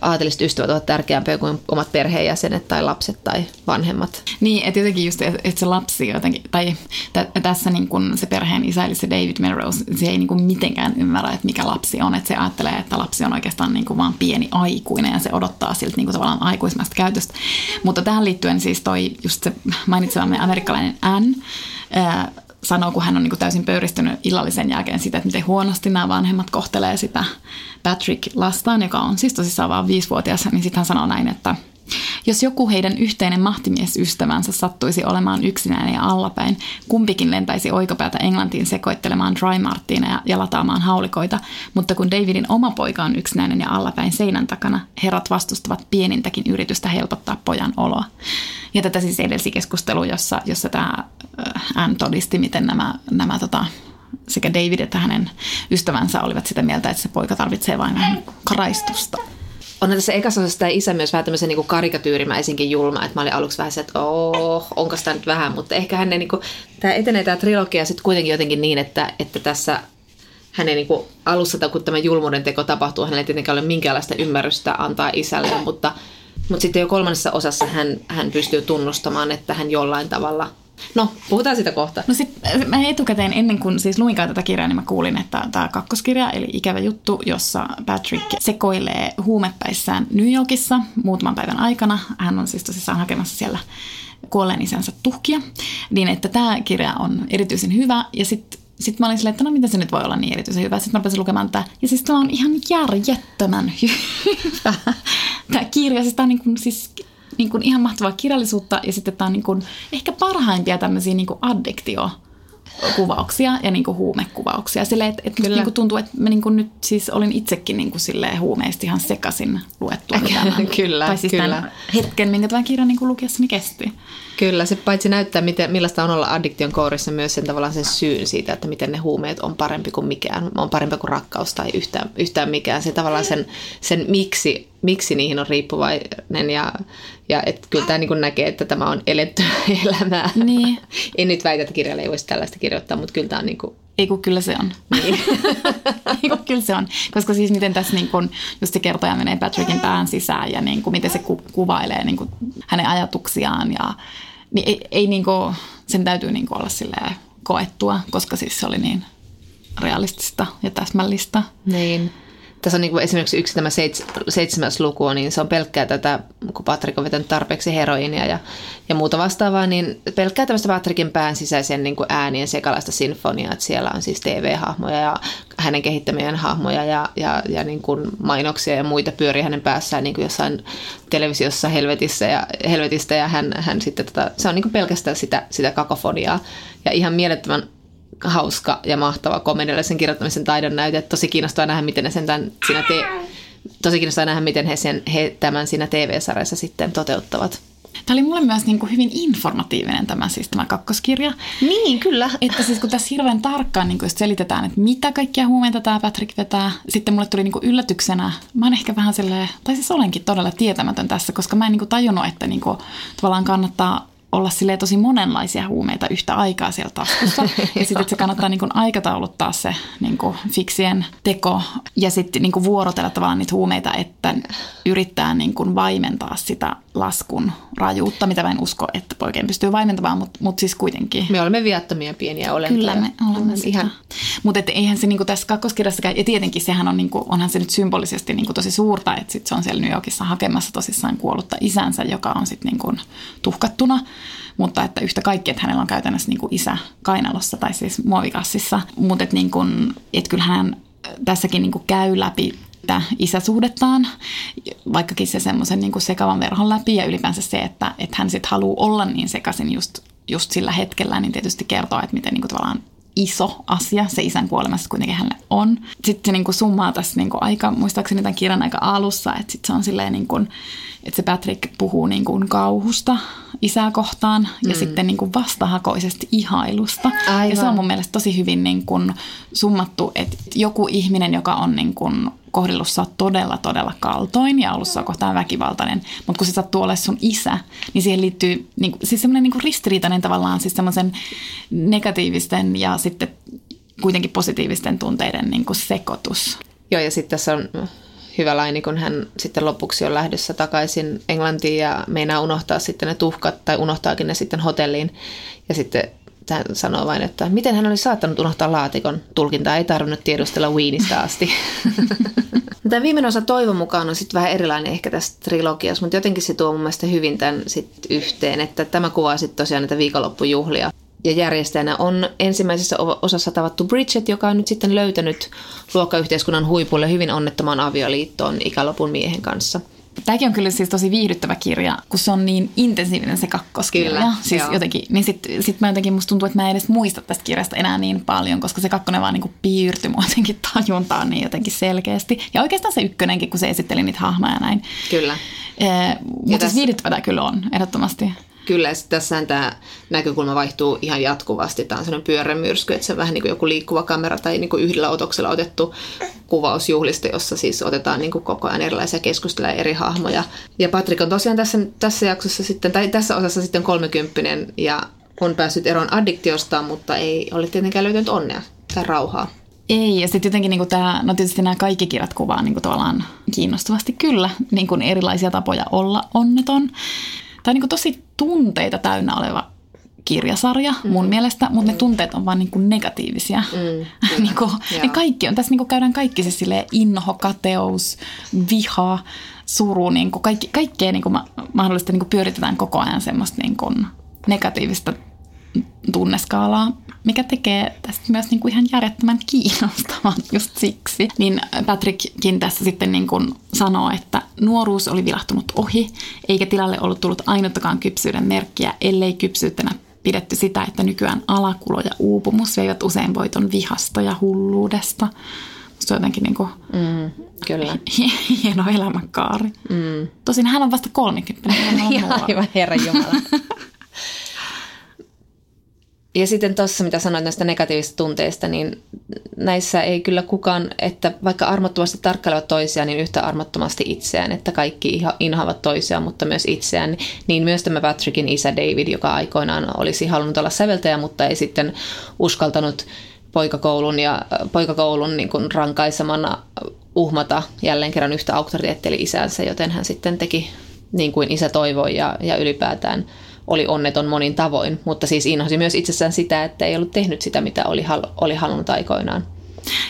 aateliset ystävät ovat tärkeämpiä kuin omat perheenjäsenet tai lapset tai vanhemmat. Niin, että jotenkin just, että se lapsi jotenkin, tai t- tässä niin kun se perheen isä, eli se David Melrose, se ei niin mitenkään ymmärrä, että mikä lapsi on, että se ajattelee, että lapsi on oikeastaan niin vaan pieni aikuinen ja se odottaa siltä niin tavallaan aikuismästä käytöstä. Mutta tähän liittyen siis toi just se mainitsemamme amerikkalainen Anne, sanoo, kun hän on niin kuin täysin pöyristynyt illallisen jälkeen sitä, että miten huonosti nämä vanhemmat kohtelee sitä Patrick lastaan, joka on siis tosissaan vain viisivuotias, niin sitten hän sanoo näin, että – jos joku heidän yhteinen mahtimiesystävänsä sattuisi olemaan yksinäinen ja allapäin, kumpikin lentäisi oikopäätä Englantiin sekoittelemaan dry martineja ja lataamaan haulikoita, mutta kun Davidin oma poika on yksinäinen ja allapäin seinän takana, herrat vastustavat pienintäkin yritystä helpottaa pojan oloa. Ja tätä siis edelsi keskustelu, jossa, jossa tämä Anne todisti, miten nämä, nämä tota, sekä David että hänen ystävänsä olivat sitä mieltä, että se poika tarvitsee vain vähän karaistusta on tässä ekassa osassa tämä isä myös vähän tämmöisen niin karikatyyrimäisinkin julma, että mä olin aluksi vähän se, että oh, onko tämä nyt vähän, mutta ehkä hän niin kuin, tämä etenee tämä trilogia sitten kuitenkin jotenkin niin, että, että tässä hänen niin alussa, kun tämä julmuuden teko tapahtuu, hänellä ei tietenkään ole minkäänlaista ymmärrystä antaa isälle, mutta, mutta sitten jo kolmannessa osassa hän, hän pystyy tunnustamaan, että hän jollain tavalla No, puhutaan sitä kohta. No sit mä etukäteen ennen kuin siis luinkaan tätä kirjaa, niin mä kuulin, että tämä kakkoskirja, eli ikävä juttu, jossa Patrick sekoilee huumepäissään New Yorkissa muutaman päivän aikana. Hän on siis tosissaan hakemassa siellä kuolleen isänsä tuhkia. Niin, että tämä kirja on erityisen hyvä. Ja sitten sitten mä olin silleen, että no mitä se nyt voi olla niin erityisen hyvä. Sitten mä rupesin lukemaan tätä. Ja siis tämä on ihan järjettömän hyvä. Tämä kirja, siis tämä on niin kuin, siis niin kuin ihan mahtavaa kirjallisuutta ja sitten tämä on niin kuin ehkä parhaimpia tämmöisiä niin kuin addiktio kuvauksia ja niin kuin huumekuvauksia. Sille, että, että niin kuin tuntuu, että mä niin kuin nyt siis olin itsekin niin kuin silleen huumeista ihan sekasin luettua. kyllä, tai siis kyllä. hetken, minkä tämän kirjan niin kuin lukiessani kesti. Kyllä, se paitsi näyttää, miten, millaista on olla addiktion kourissa, myös sen tavallaan sen syyn siitä, että miten ne huumeet on parempi kuin mikään, on parempi kuin rakkaus tai yhtään, yhtään mikään. Se tavallaan sen, sen miksi, miksi niihin on riippuvainen ja, ja et kyllä tämä niin näkee, että tämä on eletty elämää. Niin. en nyt väitä, että kirjalle ei voisi tällaista kirjoittaa, mutta kyllä tämä on niin kuin ei kun kyllä se on. Niin. Ei kun kyllä se on. Koska siis miten tässä niin kun, just se kertoja menee Patrickin pään sisään ja niin kun, miten se ku, kuvailee niin kun, hänen ajatuksiaan. Ja, niin ei, ei niin kun, sen täytyy niin olla silleen koettua, koska siis se oli niin realistista ja täsmällistä. Niin tässä on niin kuin esimerkiksi yksi tämä seits, seitsemäs luku, niin se on pelkkää tätä, kun Patrick on vetänyt tarpeeksi heroinia ja, ja muuta vastaavaa, niin pelkkää tämmöistä Patrickin pään sisäisen niin äänien sekalaista sinfoniaa, että siellä on siis TV-hahmoja ja hänen kehittämien hahmoja ja, ja, ja niin kuin mainoksia ja muita pyörii hänen päässään niin kuin jossain televisiossa helvetissä ja, helvetistä ja hän, hän sitten, tota, se on niin kuin pelkästään sitä, sitä kakofoniaa. Ja ihan mielettömän hauska ja mahtava komediallisen kirjoittamisen taidon näyte. Tosi kiinnostaa nähdä, miten ne sen tämän siinä te- tosi kiinnostaa nähdä, miten he, sen, he tämän siinä TV-sarjassa sitten toteuttavat. Tämä oli mulle myös niin kuin hyvin informatiivinen tämä, siis tämä kakkoskirja. Niin, kyllä. Että siis kun tässä hirveän tarkkaan niin kuin selitetään, että mitä kaikkia huumeita tämä Patrick vetää, sitten mulle tuli niin kuin yllätyksenä, mä oon ehkä vähän silleen, tai siis olenkin todella tietämätön tässä, koska mä en niin kuin tajunnut, että niin kuin, tavallaan kannattaa olla sille tosi monenlaisia huumeita yhtä aikaa siellä taskussa. ja sitten se kannattaa niin kuin aikatauluttaa se niin kuin fiksien teko ja sitten niin kuin vuorotella tavallaan niitä huumeita, että yrittää niin kuin vaimentaa sitä laskun rajuutta, mitä mä en usko, että poikien pystyy vaimentamaan, mutta mut siis kuitenkin. Me olemme viattomia pieniä olentoja. Kyllä me olemme sitä. Ihan. Mutta eihän se niinku tässä kakkoskirjassa, ja tietenkin sehän on, niinku, onhan se nyt symbolisesti niinku tosi suurta, että sit se on siellä New Yorkissa hakemassa tosissaan kuollutta isänsä, joka on sitten niinku tuhkattuna mutta että yhtä kaikki, että hänellä on käytännössä niin kuin isä kainalossa tai siis muovikassissa. Mutta että niin kuin, et kyllähän hän tässäkin niin kuin käy läpi sitä isäsuhdettaan, vaikkakin se semmoisen niin sekavan verhon läpi ja ylipäänsä se, että, että hän sitten haluaa olla niin sekaisin just, just sillä hetkellä, niin tietysti kertoo, että miten niin kuin tavallaan iso asia se isän kuolemassa kuitenkin hänelle on. Sitten se niin kuin summaa tässä niin kuin aika, muistaakseni tämän kirjan aika alussa, että sitten se on silleen niin kuin, että se Patrick puhuu niin kuin kauhusta isää kohtaan ja mm. sitten niin kuin vastahakoisesti ihailusta. Aivan. Ja se on mun mielestä tosi hyvin niin kuin summattu, että joku ihminen, joka on niin kuin kohdellut sä todella, todella kaltoin ja ollut sua kohtaan väkivaltainen, mutta kun se sattuu olemaan sun isä, niin siihen liittyy niin kuin, siis semmoinen niin ristiriitainen tavallaan siis semmoisen negatiivisten ja sitten kuitenkin positiivisten tunteiden niin kuin sekoitus. Joo, ja sitten tässä on hyvä laini, kun hän sitten lopuksi on lähdössä takaisin Englantiin ja meinaa unohtaa sitten ne tuhkat tai unohtaakin ne sitten hotelliin. Ja sitten hän sanoo vain, että miten hän oli saattanut unohtaa laatikon. Tulkintaa ei tarvinnut tiedustella Wienistä asti. Tämä viimeinen osa toivon mukaan on sitten vähän erilainen ehkä tästä trilogiassa, mutta jotenkin se tuo mun mielestä hyvin tämän sit yhteen, että tämä kuvaa sitten tosiaan näitä viikonloppujuhlia. Ja järjestäjänä on ensimmäisessä osassa tavattu Bridget, joka on nyt sitten löytänyt luokkayhteiskunnan huipulle hyvin onnettoman avioliittoon ikälopun miehen kanssa – Tämäkin on kyllä siis tosi viihdyttävä kirja, kun se on niin intensiivinen se kakkoskirja. Kyllä, siis joo. jotenkin, niin sitten sit mä jotenkin musta tuntuu, että mä en edes muista tästä kirjasta enää niin paljon, koska se kakkonen vaan niin piirtyi mua jotenkin tajuntaan niin jotenkin selkeästi. Ja oikeastaan se ykkönenkin, kun se esitteli niitä hahmoja näin. Kyllä. Eh, mutta siis viihdyttävä tämä kyllä on, ehdottomasti. Kyllä, tässä tämä näkökulma vaihtuu ihan jatkuvasti. Tämä on sellainen pyörämyrsky, että se on vähän niin kuin joku liikkuva kamera tai niin kuin yhdellä otoksella otettu kuvaus juhlista, jossa siis otetaan niin kuin koko ajan erilaisia keskusteluja eri hahmoja. Ja Patrick on tosiaan tässä, tässä jaksossa sitten, tai tässä osassa sitten kolmekymppinen ja on päässyt eroon addiktiosta, mutta ei ole tietenkään löytänyt onnea tai rauhaa. Ei, ja sitten jotenkin niin tämä, no tietysti nämä kaikki kirjat kuvaa niin kuin tavallaan kiinnostavasti kyllä niin kuin erilaisia tapoja olla onneton. Tämä on niin tosi tunteita täynnä oleva kirjasarja mun mm. mielestä, mutta mm. ne tunteet on vaan niin kuin negatiivisia. Mm. niin kuin, ne kaikki on, tässä niin kuin käydään kaikki se silleen inho, kateus, viha, suru, niin kuin kaikki, kaikkea niin kuin mahdollisesti niin kuin pyöritetään koko ajan semmoista niin kuin negatiivista tunneskaalaa, mikä tekee tästä myös niin kuin ihan järjettömän kiinnostavan just siksi. Niin Patrickkin tässä sitten niin kuin sanoo, että nuoruus oli vilahtunut ohi, eikä tilalle ollut tullut ainuttakaan kypsyyden merkkiä, ellei kypsyyttä pidetty sitä, että nykyään alakulo ja uupumus veivät usein voiton vihasta ja hulluudesta. Musta on jotenkin niin kuin Mm, kyllä. hieno elämänkaari. Mm. Tosin hän on vasta 30. Ja aivan herra Jumala. Ja sitten tuossa, mitä sanoit näistä negatiivisista tunteista, niin näissä ei kyllä kukaan, että vaikka armottomasti tarkkailevat toisiaan, niin yhtä armottomasti itseään, että kaikki inhoavat toisiaan, mutta myös itseään. Niin myös tämä Patrickin isä David, joka aikoinaan olisi halunnut olla säveltäjä, mutta ei sitten uskaltanut poikakoulun ja poikakoulun niin kuin rankaisemana uhmata jälleen kerran yhtä auktoriteetti eli isänsä, joten hän sitten teki niin kuin isä toivoi ja, ja ylipäätään oli onneton monin tavoin, mutta siis inhosi myös itsessään sitä, että ei ollut tehnyt sitä, mitä oli, oli halunnut aikoinaan.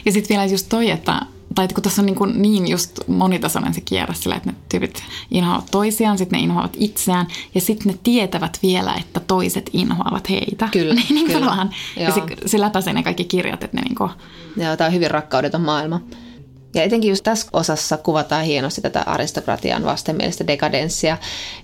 Ja sitten vielä just toi, että tai kun tässä on niin, kuin niin just monitasoinen se kierre sillä, että ne tyypit inhoavat toisiaan, sitten ne inhoavat itseään ja sitten ne tietävät vielä, että toiset inhoavat heitä. Kyllä, niin, niin kyllä. Ja se, se läpäisee ne kaikki kirjat, että ne niin kuin... Joo, tämä on hyvin rakkaudeton maailma. Ja etenkin just tässä osassa kuvataan hienosti tätä aristokratian vastenmielistä dekadenssia.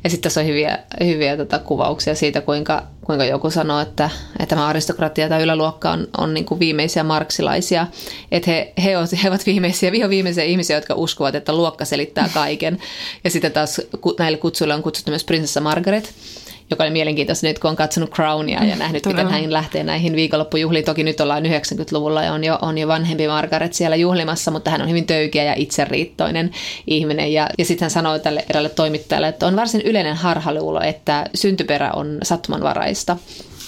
Ja sitten tässä on hyviä, hyviä tota kuvauksia siitä, kuinka, kuinka joku sanoo, että, että tämä aristokratia tai yläluokka on, on niin kuin viimeisiä marksilaisia. Että he, he, ovat, he ovat viimeisiä, viho viimeisiä ihmisiä, jotka uskovat, että luokka selittää kaiken. Ja sitten taas näille kutsuille on kutsuttu myös prinsessa Margaret joka oli mielenkiintoista nyt, kun on katsonut Crownia ja mm, nähnyt, Todella. miten hän lähtee näihin viikonloppujuhliin. Toki nyt ollaan 90-luvulla ja on jo, on jo vanhempi Margaret siellä juhlimassa, mutta hän on hyvin töykeä ja itseriittoinen ihminen. Ja, ja sitten hän sanoi tälle erälle toimittajalle, että on varsin yleinen harhaluulo, että syntyperä on sattumanvaraista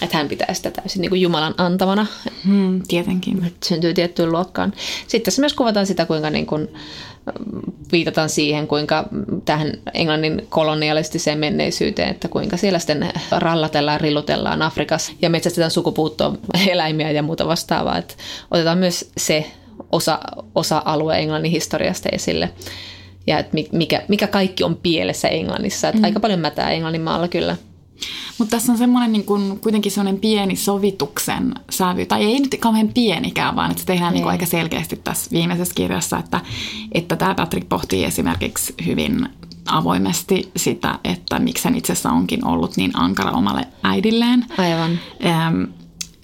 että hän pitää sitä täysin niin kuin Jumalan antavana. Hmm, tietenkin. Syntyy tiettyyn luokkaan. Sitten tässä myös kuvataan sitä, kuinka niin kuin viitataan siihen, kuinka tähän Englannin kolonialistiseen menneisyyteen, että kuinka siellä sitten rallatellaan, rillutellaan Afrikassa ja metsästetään sukupuuttoa eläimiä ja muuta vastaavaa. Että otetaan myös se osa, osa-alue Englannin historiasta esille ja että mikä, mikä kaikki on pielessä Englannissa. Että mm. Aika paljon mätää Englannin maalla kyllä. Mutta tässä on semmoinen niin kuin, kuitenkin semmoinen pieni sovituksen sävy, tai ei nyt kauhean pienikään, vaan että se tehdään niin aika selkeästi tässä viimeisessä kirjassa, että, että tämä Patrick pohtii esimerkiksi hyvin avoimesti sitä, että miksi hän itse asiassa onkin ollut niin ankara omalle äidilleen. Aivan. Ähm,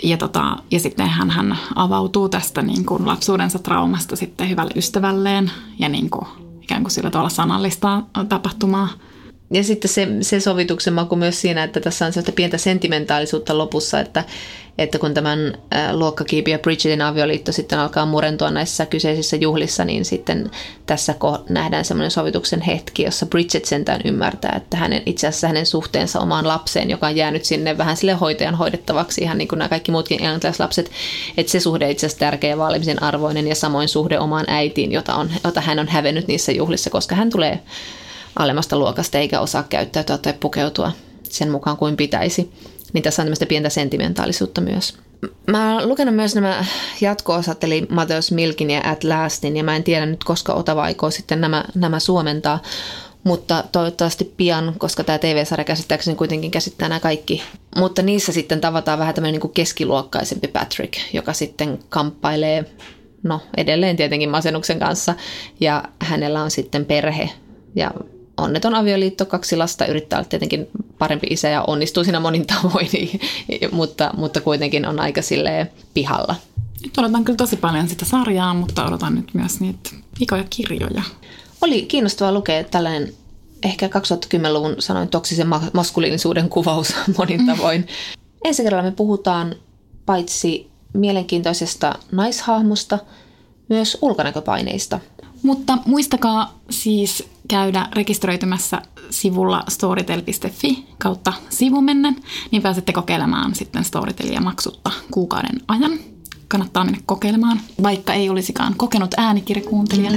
ja, tota, ja sitten hän, hän avautuu tästä niin kuin lapsuudensa traumasta sitten hyvälle ystävälleen ja niin kuin, ikään kuin sillä tavalla sanallistaa tapahtumaa. Ja sitten se, se sovituksen maku myös siinä, että tässä on sellaista pientä sentimentaalisuutta lopussa, että, että kun tämän luokkakiipiä Bridgetin avioliitto sitten alkaa murentua näissä kyseisissä juhlissa, niin sitten tässä nähdään semmoinen sovituksen hetki, jossa Bridget sentään ymmärtää, että hänen, itse asiassa hänen suhteensa omaan lapseen, joka on jäänyt sinne vähän sille hoitajan hoidettavaksi, ihan niin kuin nämä kaikki muutkin englantilaislapset, että se suhde itse asiassa tärkeä ja vaalimisen arvoinen ja samoin suhde omaan äitiin, jota, on, jota hän on hävennyt niissä juhlissa, koska hän tulee alemmasta luokasta eikä osaa käyttäytyä tai pukeutua sen mukaan kuin pitäisi. Niin tässä on tämmöistä pientä sentimentaalisuutta myös. Mä oon lukenut myös nämä jatko-osat, eli Mateus Milkin ja At Lastin, ja mä en tiedä nyt, koska Otava aikoo sitten nämä, nämä suomentaa, mutta toivottavasti pian, koska tämä TV-sarja käsittääkseni kuitenkin käsittää nämä kaikki. Mutta niissä sitten tavataan vähän tämmöinen niin keskiluokkaisempi Patrick, joka sitten kamppailee, no edelleen tietenkin masennuksen kanssa, ja hänellä on sitten perhe ja onneton avioliitto, kaksi lasta, yrittää olla tietenkin parempi isä ja onnistuu siinä monin tavoin, mutta, mutta kuitenkin on aika silleen pihalla. Nyt odotan kyllä tosi paljon sitä sarjaa, mutta odotan nyt myös niitä ikoja kirjoja. Oli kiinnostavaa lukea tällainen ehkä 2010-luvun sanoin toksisen maskuliinisuuden kuvaus monin mm. tavoin. Mm. Ensi kerralla me puhutaan paitsi mielenkiintoisesta naishahmosta, myös ulkonäköpaineista. Mutta muistakaa siis käydä rekisteröitymässä sivulla storytel.fi kautta sivumennen, niin pääsette kokeilemaan sitten Storytelia maksutta kuukauden ajan. Kannattaa mennä kokeilemaan, vaikka ei olisikaan kokenut äänikirjakuuntelija.